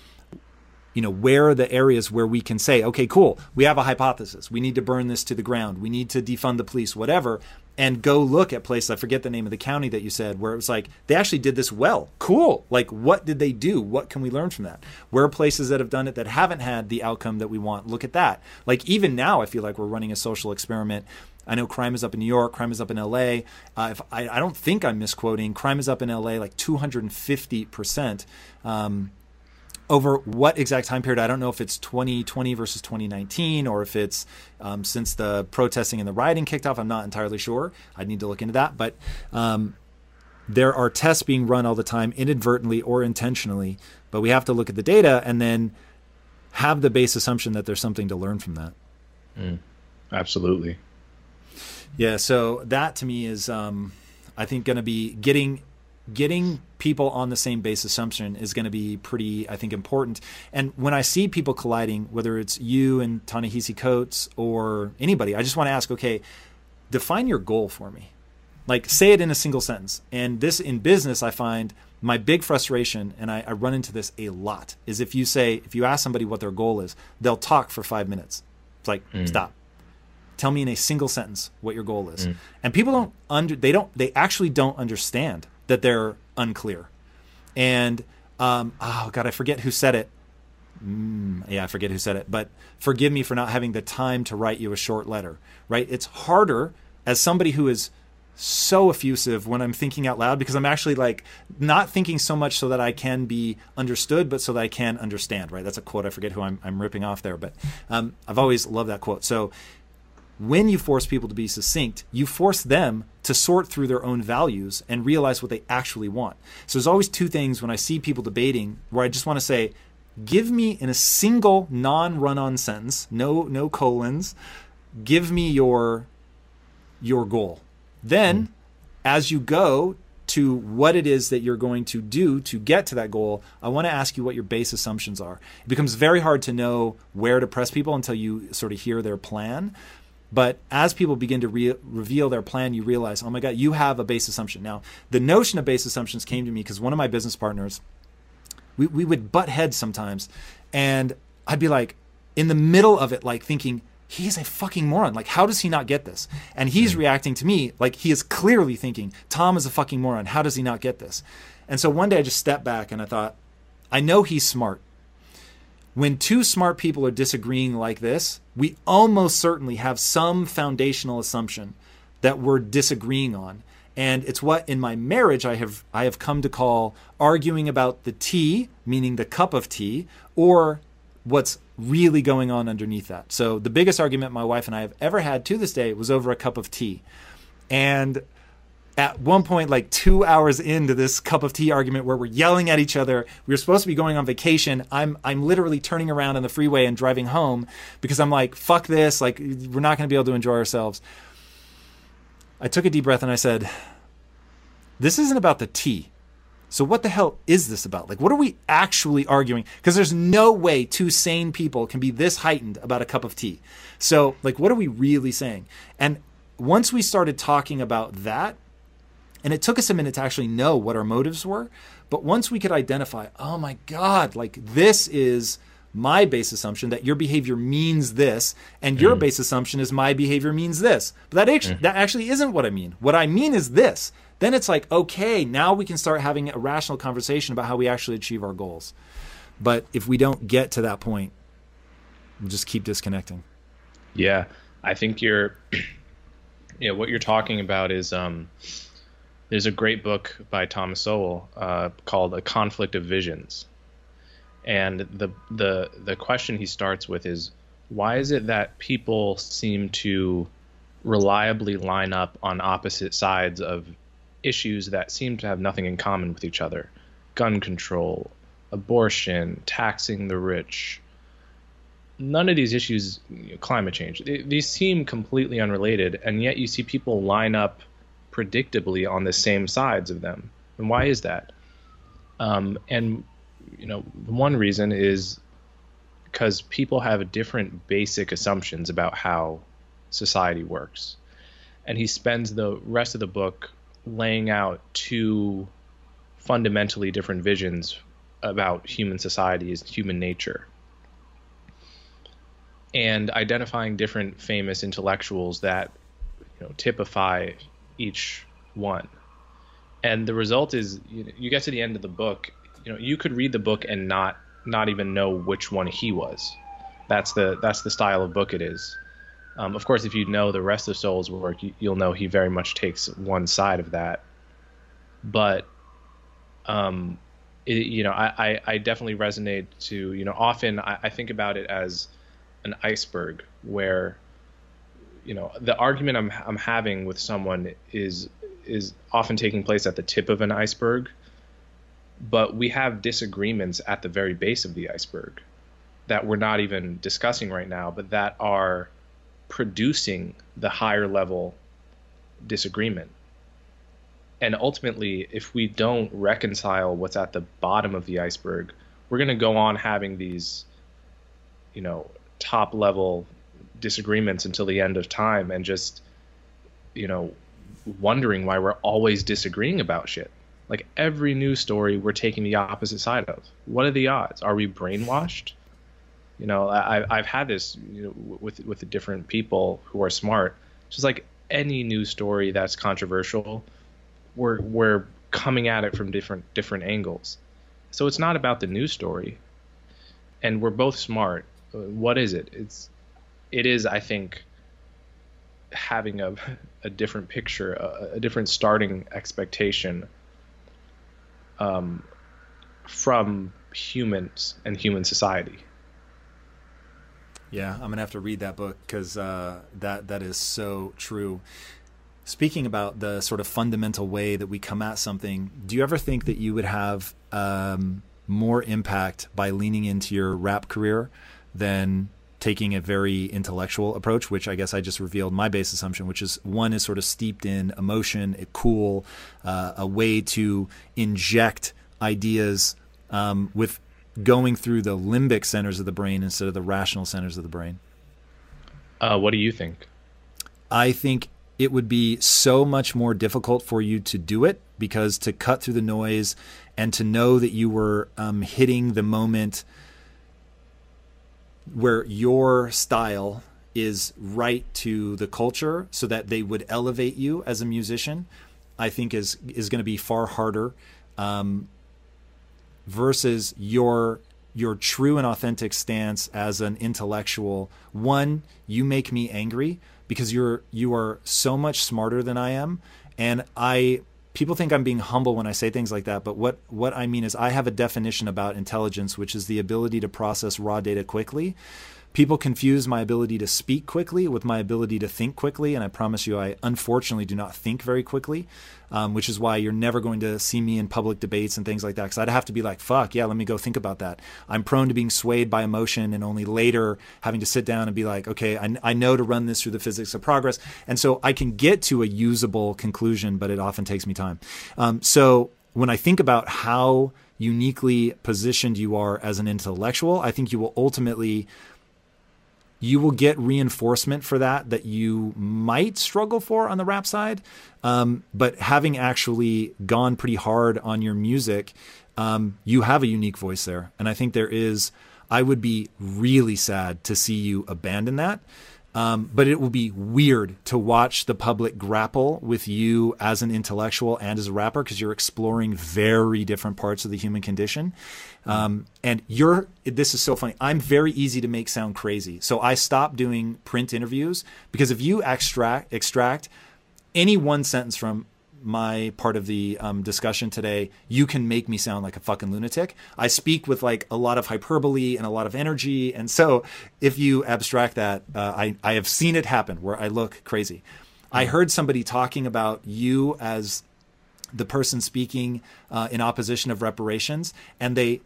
you know, where are the areas where we can say, okay, cool, we have a hypothesis. We need to burn this to the ground. We need to defund the police, whatever, and go look at places. I forget the name of the county that you said, where it was like, they actually did this well. Cool. Like, what did they do? What can we learn from that? Where are places that have done it that haven't had the outcome that we want? Look at that. Like, even now, I feel like we're running a social experiment I know crime is up in New York, crime is up in LA. Uh, if I, I, don't think I'm misquoting, crime is up in LA like 250 percent. Um, over what exact time period? I don't know if it's 2020 versus 2019 or if it's um, since the protesting and the rioting kicked off. I'm not entirely sure. I'd need to look into that. But um, there are tests being run all the time, inadvertently or intentionally. But we have to look at the data and then have the base assumption that there's something to learn from that. Mm, absolutely. Yeah, so that to me is, um, I think, going to be getting getting people on the same base assumption is going to be pretty, I think, important. And when I see people colliding, whether it's you and Ta-Nehisi Coates or anybody, I just want to ask, okay, define your goal for me. Like, say it in a single sentence. And this in business, I find my big frustration, and I, I run into this a lot, is if you say, if you ask somebody what their goal is, they'll talk for five minutes. It's like, mm. stop tell me in a single sentence what your goal is. Mm. And people don't under they don't they actually don't understand that they're unclear. And um, oh god, I forget who said it. Mm, yeah, I forget who said it, but forgive me for not having the time to write you a short letter. Right? It's harder as somebody who is so effusive when I'm thinking out loud because I'm actually like not thinking so much so that I can be understood, but so that I can understand. Right? That's a quote. I forget who I'm, I'm ripping off there, but um, I've always loved that quote. So when you force people to be succinct, you force them to sort through their own values and realize what they actually want. So there's always two things when I see people debating where I just want to say, give me in a single non-run-on sentence, no no colons, give me your your goal. Then mm. as you go to what it is that you're going to do to get to that goal, I want to ask you what your base assumptions are. It becomes very hard to know where to press people until you sort of hear their plan. But as people begin to re- reveal their plan, you realize, oh my God, you have a base assumption. Now, the notion of base assumptions came to me because one of my business partners, we, we would butt heads sometimes. And I'd be like, in the middle of it, like thinking, he's a fucking moron. Like, how does he not get this? And he's hmm. reacting to me like he is clearly thinking, Tom is a fucking moron. How does he not get this? And so one day I just stepped back and I thought, I know he's smart. When two smart people are disagreeing like this, we almost certainly have some foundational assumption that we're disagreeing on. And it's what in my marriage I have I have come to call arguing about the tea, meaning the cup of tea, or what's really going on underneath that. So the biggest argument my wife and I have ever had to this day was over a cup of tea. And at one point, like two hours into this cup of tea argument where we're yelling at each other, we were supposed to be going on vacation. I'm I'm literally turning around on the freeway and driving home because I'm like, fuck this, like we're not gonna be able to enjoy ourselves. I took a deep breath and I said, This isn't about the tea. So what the hell is this about? Like, what are we actually arguing? Because there's no way two sane people can be this heightened about a cup of tea. So, like, what are we really saying? And once we started talking about that, and it took us a minute to actually know what our motives were, but once we could identify, oh my God, like this is my base assumption that your behavior means this, and your mm. base assumption is my behavior means this. But that actually, mm. that actually isn't what I mean. What I mean is this then it's like, okay, now we can start having a rational conversation about how we actually achieve our goals. But if we don't get to that point, we'll just keep disconnecting. Yeah, I think you're, you know, what you're talking about is um, there's a great book by Thomas Sowell uh, called A Conflict of Visions. And the, the, the question he starts with is why is it that people seem to reliably line up on opposite sides of issues that seem to have nothing in common with each other gun control, abortion, taxing the rich. None of these issues, you know, climate change, these seem completely unrelated, and yet you see people line up predictably on the same sides of them. And why is that? Um, and you know, one reason is because people have different basic assumptions about how society works. And he spends the rest of the book laying out two fundamentally different visions about human societies, human nature, and identifying different famous intellectuals that you know typify each one. And the result is, you, know, you get to the end of the book, you know, you could read the book and not not even know which one he was. That's the that's the style of book it is. Um, of course, if you know the rest of Sowell's work, you, will know he very much takes one side of that. But, um, it, you know, I, I, I, definitely resonate to, you know, often I, I think about it as an iceberg where, you know, the argument I'm, I'm having with someone is is often taking place at the tip of an iceberg, but we have disagreements at the very base of the iceberg that we're not even discussing right now, but that are producing the higher level disagreement. And ultimately, if we don't reconcile what's at the bottom of the iceberg, we're going to go on having these, you know, top level disagreements until the end of time and just, you know, wondering why we're always disagreeing about shit. Like every news story, we're taking the opposite side of. What are the odds? Are we brainwashed? You know, I, I've had this you know, with with the different people who are smart. Just like any news story that's controversial, we're we're coming at it from different different angles. So it's not about the news story, and we're both smart. What is it? It's it is I think having a a different picture, a, a different starting expectation um, from humans and human society. Yeah, I'm gonna have to read that book because uh, that that is so true. Speaking about the sort of fundamental way that we come at something, do you ever think that you would have um, more impact by leaning into your rap career than taking a very intellectual approach, which I guess I just revealed my base assumption, which is one is sort of steeped in emotion, a cool, uh, a way to inject ideas um, with going through the limbic centers of the brain instead of the rational centers of the brain. Uh, what do you think? I think it would be so much more difficult for you to do it because to cut through the noise and to know that you were um, hitting the moment where your style is right to the culture so that they would elevate you as a musician, I think is is going to be far harder um, versus your your true and authentic stance as an intellectual. One, you make me angry because you're you are so much smarter than I am, and I people think I'm being humble when I say things like that, but what what I mean is I have a definition about intelligence, which is the ability to process raw data quickly. People confuse my ability to speak quickly with my ability to think quickly, and I promise you, I unfortunately do not think very quickly, um, which is why you're never going to see me in public debates and things like that. Because I'd have to be like, "Fuck yeah, let me go think about that." I'm prone to being swayed by emotion, and only later having to sit down and be like, "Okay, I, I know to run this through the physics of progress," and so I can get to a usable conclusion, but it often takes me time. Um, so when I think about how uniquely positioned you are as an intellectual, I think you will ultimately you will get reinforcement for that that you might struggle for on the rap side. Um, but having actually gone pretty hard on your music, um, you have a unique voice there. And I think there is, I would be really sad to see you abandon that. Um, but it will be weird to watch the public grapple with you as an intellectual and as a rapper because you're exploring very different parts of the human condition. Um, and you're, this is so funny. I'm very easy to make sound crazy. So I stopped doing print interviews because if you extract, extract any one sentence from my part of the um, discussion today, you can make me sound like a fucking lunatic. I speak with like a lot of hyperbole and a lot of energy, and so if you abstract that, uh, I I have seen it happen where I look crazy. I heard somebody talking about you as the person speaking uh, in opposition of reparations, and they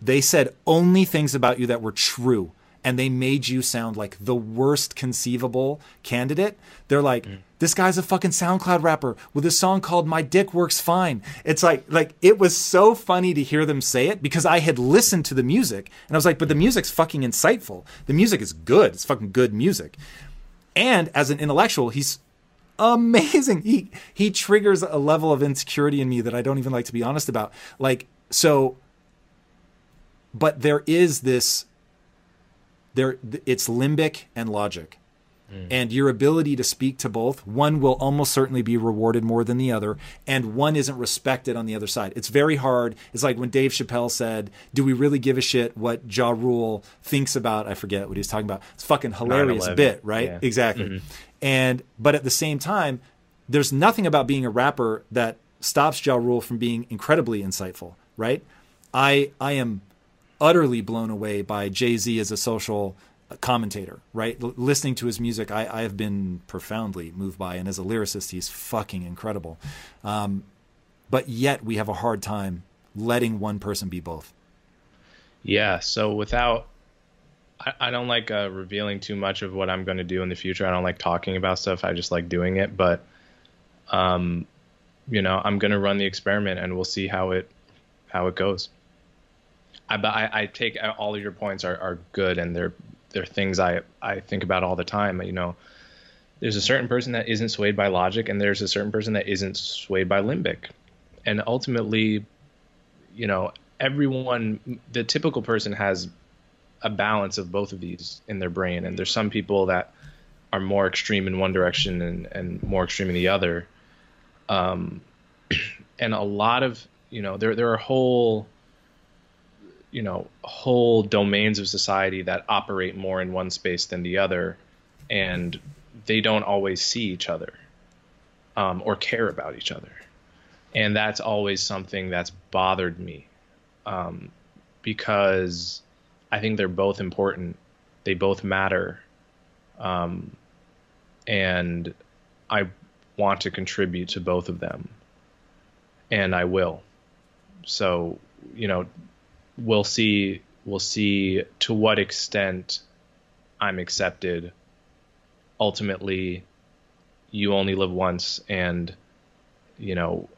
they said only things about you that were true and they made you sound like the worst conceivable candidate. They're like, mm. this guy's a fucking SoundCloud rapper with a song called My Dick Works Fine. It's like like it was so funny to hear them say it because I had listened to the music and I was like, but the music's fucking insightful. The music is good. It's fucking good music. And as an intellectual, he's amazing. He he triggers a level of insecurity in me that I don't even like to be honest about. Like so but there is this there it's limbic and logic. Mm. And your ability to speak to both, one will almost certainly be rewarded more than the other, and one isn't respected on the other side. It's very hard. It's like when Dave Chappelle said, Do we really give a shit what Ja Rule thinks about? I forget what he was talking about. It's fucking hilarious bit, right? Yeah. Exactly. Mm-hmm. And but at the same time, there's nothing about being a rapper that stops Ja Rule from being incredibly insightful, right? I I am utterly blown away by Jay Z as a social commentator, right? L- listening to his music, I, I, have been profoundly moved by, and as a lyricist, he's fucking incredible. Um, but yet, we have a hard time letting one person be both. Yeah. So without, I, I don't like uh, revealing too much of what I'm going to do in the future. I don't like talking about stuff. I just like doing it. But, um, you know, I'm going to run the experiment, and we'll see how it how it goes. I, I, I take all of your points are, are good and they're they're things I I think about all the time. You know, there's a certain person that isn't swayed by logic, and there's a certain person that isn't swayed by limbic, and ultimately, you know, everyone, the typical person has a balance of both of these in their brain, and there's some people that are more extreme in one direction and and more extreme in the other, um, and a lot of you know there there are whole you know whole domains of society that operate more in one space than the other and they don't always see each other um, or care about each other. And that's always something that's bothered me um, because i think they're both important. They both matter um, and i want to contribute to both of them. And i will. So you know we'll see we'll see to what extent I'm accepted. Ultimately, you only live once, and you know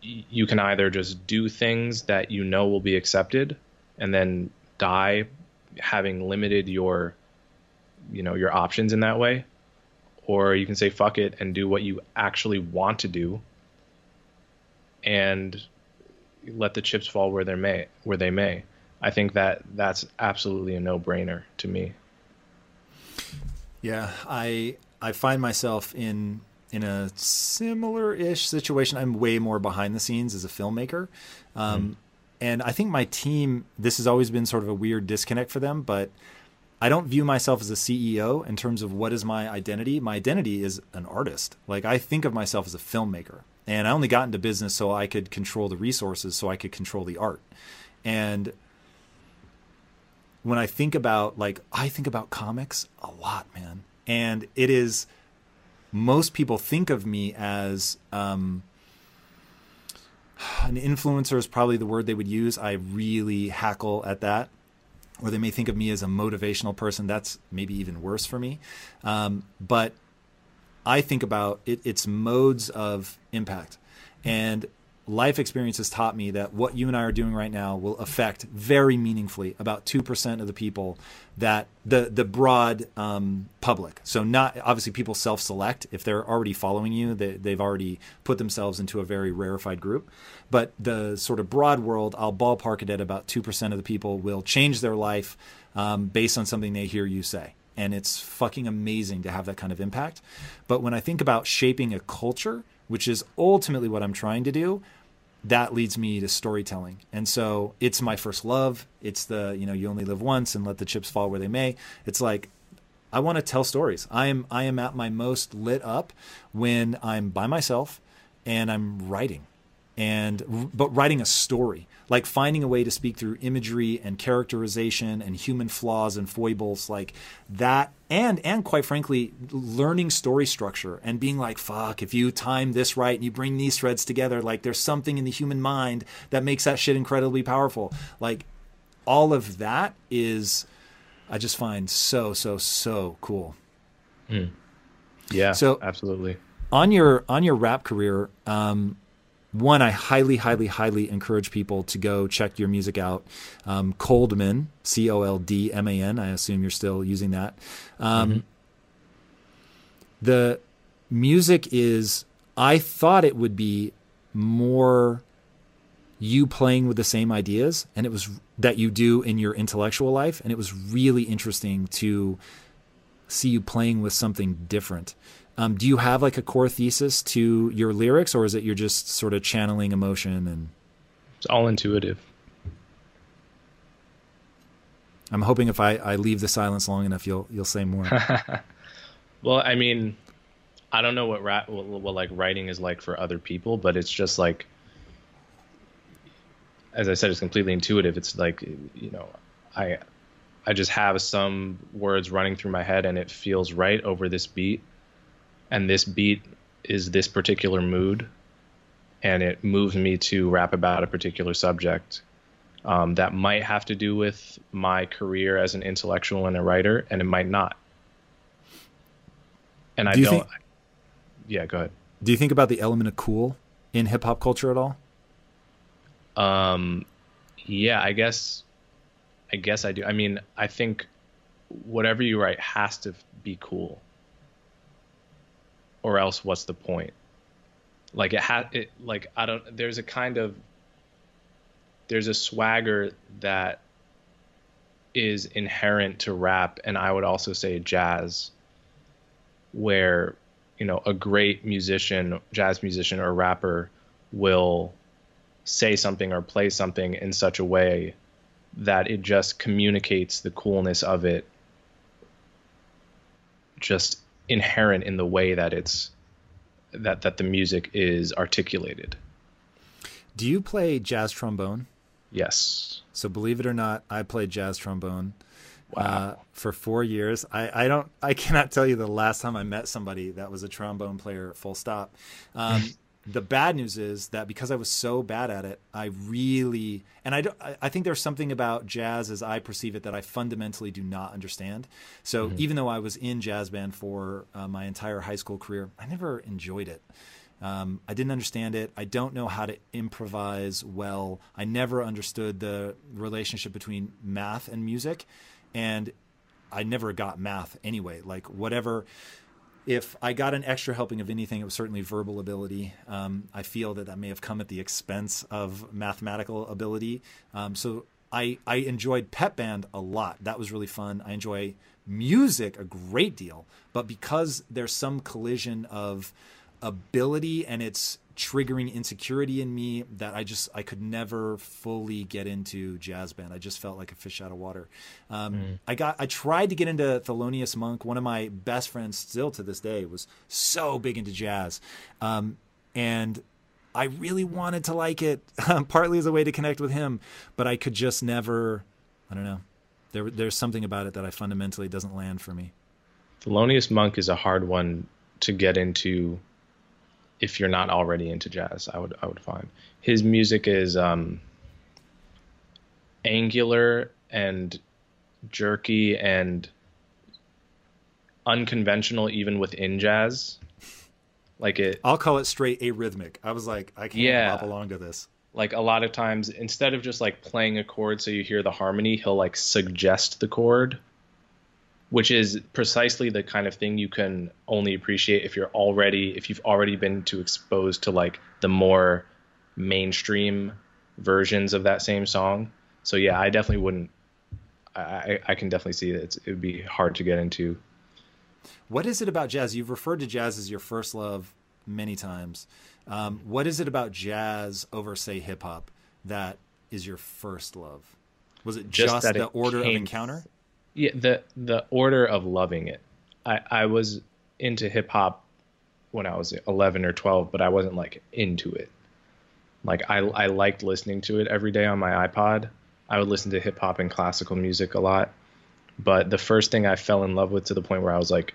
you can either just do things that you know will be accepted, and then die having limited your you know your options in that way or you can say fuck it and do what you actually want to do and let the chips fall where they may. Where they may. I think that that's absolutely a no-brainer to me. Yeah, I I find myself in in a similar ish situation. I'm way more behind the scenes as a filmmaker. Um, mm. And I think my team, this has always been sort of a weird disconnect for them, but I don't view myself as a CEO in terms of what is my identity. My identity is an artist. Like I think of myself as a filmmaker. And I only got into business so I could control the resources, so I could control the art. And when I think about like I think about comics a lot, man. And it is most people think of me as um, an influencer is probably the word they would use. I really hackle at that. Or they may think of me as a motivational person. That's maybe even worse for me. Um, but I think about it, its modes of impact. And life experience has taught me that what you and I are doing right now will affect very meaningfully about 2% of the people that the, the broad um, public. So not obviously people self-select if they're already following you, they, they've already put themselves into a very rarefied group. But the sort of broad world, I'll ballpark it at about 2% of the people will change their life um, based on something they hear you say. And it's fucking amazing to have that kind of impact. But when I think about shaping a culture, which is ultimately what I'm trying to do, that leads me to storytelling. And so it's my first love. It's the, you know, you only live once and let the chips fall where they may. It's like I want to tell stories. I am I am at my most lit up when I'm by myself and I'm writing. And but writing a story like finding a way to speak through imagery and characterization and human flaws and foibles like that and and quite frankly learning story structure and being like fuck if you time this right and you bring these threads together like there's something in the human mind that makes that shit incredibly powerful. Like all of that is i just find so so so cool. Mm. yeah so absolutely. on your on your rap career um one, I highly, highly, highly encourage people to go check your music out. Um, Coldman, C O L D M A N. I assume you're still using that. Um, mm-hmm. The music is, I thought it would be more you playing with the same ideas and it was that you do in your intellectual life and it was really interesting to see you playing with something different um, do you have like a core thesis to your lyrics, or is it you're just sort of channeling emotion and? It's all intuitive. I'm hoping if I, I leave the silence long enough, you'll you'll say more. well, I mean, I don't know what rap what, what like writing is like for other people, but it's just like, as I said, it's completely intuitive. It's like you know, I I just have some words running through my head, and it feels right over this beat and this beat is this particular mood and it moves me to rap about a particular subject um, that might have to do with my career as an intellectual and a writer and it might not. And do i don't think, yeah go ahead. Do you think about the element of cool in hip-hop culture at all? Um yeah i guess i guess i do. I mean i think whatever you write has to be cool or else what's the point? Like it had it like I don't there's a kind of there's a swagger that is inherent to rap and I would also say jazz where you know a great musician, jazz musician or rapper will say something or play something in such a way that it just communicates the coolness of it just inherent in the way that it's that that the music is articulated. Do you play jazz trombone? Yes. So believe it or not, I played jazz trombone wow. uh, for four years. I, I don't I cannot tell you the last time I met somebody that was a trombone player. Full stop. Um, the bad news is that because I was so bad at it, I really and I don't. I think there's something about jazz as I perceive it that I fundamentally do not understand. So mm-hmm. even though I was in jazz band for uh, my entire high school career, I never enjoyed it. Um, I didn't understand it. I don't know how to improvise well. I never understood the relationship between math and music, and I never got math anyway. Like whatever if I got an extra helping of anything, it was certainly verbal ability. Um, I feel that that may have come at the expense of mathematical ability. Um, so I I enjoyed Pep Band a lot. That was really fun. I enjoy music a great deal, but because there's some collision of ability and it's triggering insecurity in me that I just I could never fully get into jazz band. I just felt like a fish out of water. Um, mm. I got I tried to get into Thelonious Monk. One of my best friends, still to this day, was so big into jazz, um, and I really wanted to like it, partly as a way to connect with him, but I could just never. I don't know. There, there's something about it that I fundamentally doesn't land for me. Thelonious Monk is a hard one to get into if you're not already into jazz. I would I would find his music is um, angular and jerky and unconventional even within jazz. Like it I'll call it straight arrhythmic. I was like, I can't yeah, along to this. Like a lot of times instead of just like playing a chord so you hear the harmony, he'll like suggest the chord which is precisely the kind of thing you can only appreciate if you're already if you've already been to exposed to like the more mainstream versions of that same song. So yeah, I definitely wouldn't. I I can definitely see that it would be hard to get into. What is it about jazz? You've referred to jazz as your first love many times. Um, what is it about jazz over say hip hop that is your first love? Was it just, just the order came, of encounter? Yeah the the order of loving it. I i was into hip hop when i was 11 or 12 but i wasn't like into it. Like i i liked listening to it every day on my ipod. I would listen to hip hop and classical music a lot. But the first thing i fell in love with to the point where i was like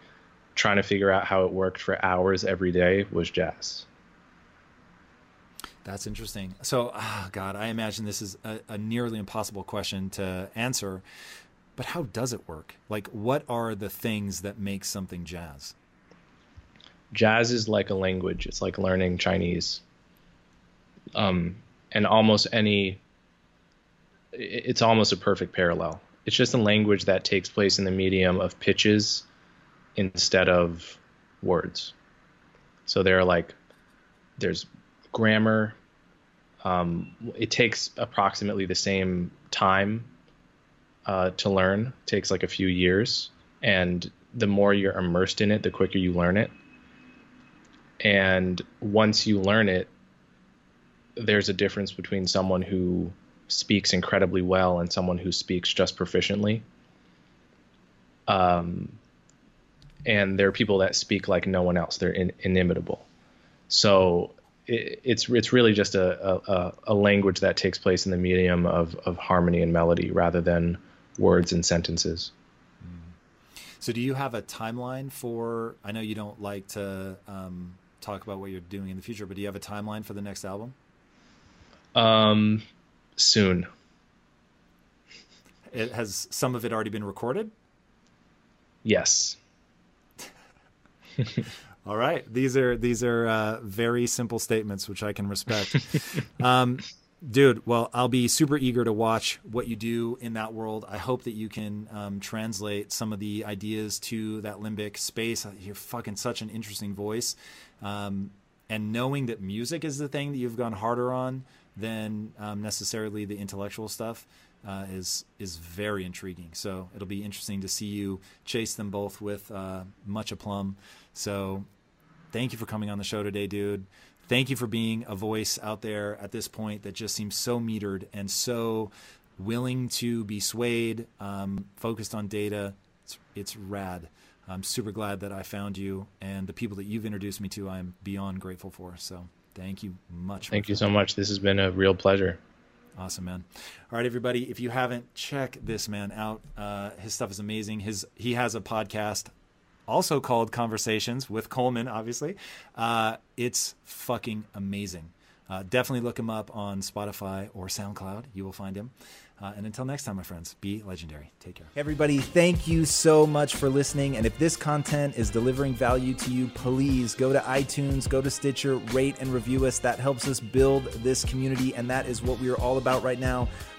trying to figure out how it worked for hours every day was jazz. That's interesting. So, oh God, I imagine this is a, a, nearly impossible question to answer but how does it work? Like, what are the things that make something jazz? Jazz is like a language. It's like learning Chinese. Um, and almost any, it's almost a perfect parallel. It's just a language that takes place in the medium of pitches instead of words. So there are like, there's grammar. Um, it takes approximately the same time uh, to learn. It takes like a few years, and the more you're immersed in it, the quicker you learn it. And once you learn it, there's a difference between someone who speaks incredibly well and someone who speaks just proficiently. Um, and there are people that speak like no one else; they're in, inimitable. So it, it's it's really just a, a, a language that takes place in the medium of of harmony and melody, rather than words and sentences. So, do you have a timeline for? I know you don't like to um, talk about what you're doing in the future, but do you have a timeline for the next album? Um, soon. It has some of it already been recorded. Yes. All right, these are these are uh, very simple statements, which I can respect. um, Dude, well, I'll be super eager to watch what you do in that world. I hope that you can um, translate some of the ideas to that limbic space. You're fucking such an interesting voice. Um, and knowing that music is the thing that you've gone harder on than um, necessarily the intellectual stuff uh, is is very intriguing. So it'll be interesting to see you chase them both with uh, much aplomb. So thank you for coming on the show today, dude thank you for being a voice out there at this point that just seems so metered and so willing to be swayed, um, focused on data. It's, it's rad. I'm super glad that I found you and the people that you've introduced me to. I'm beyond grateful for. So thank you much. Thank you so much. This has been a real pleasure. Awesome, man. All right, everybody. If you haven't, check this man out. Uh, his stuff is amazing. His he has a podcast also called Conversations with Coleman, obviously. Uh, it's fucking amazing. Uh, definitely look him up on Spotify or SoundCloud. You will find him. Uh, and until next time, my friends, be legendary. Take care. Everybody, thank you so much for listening. And if this content is delivering value to you, please go to iTunes, go to Stitcher, rate and review us. That helps us build this community. And that is what we are all about right now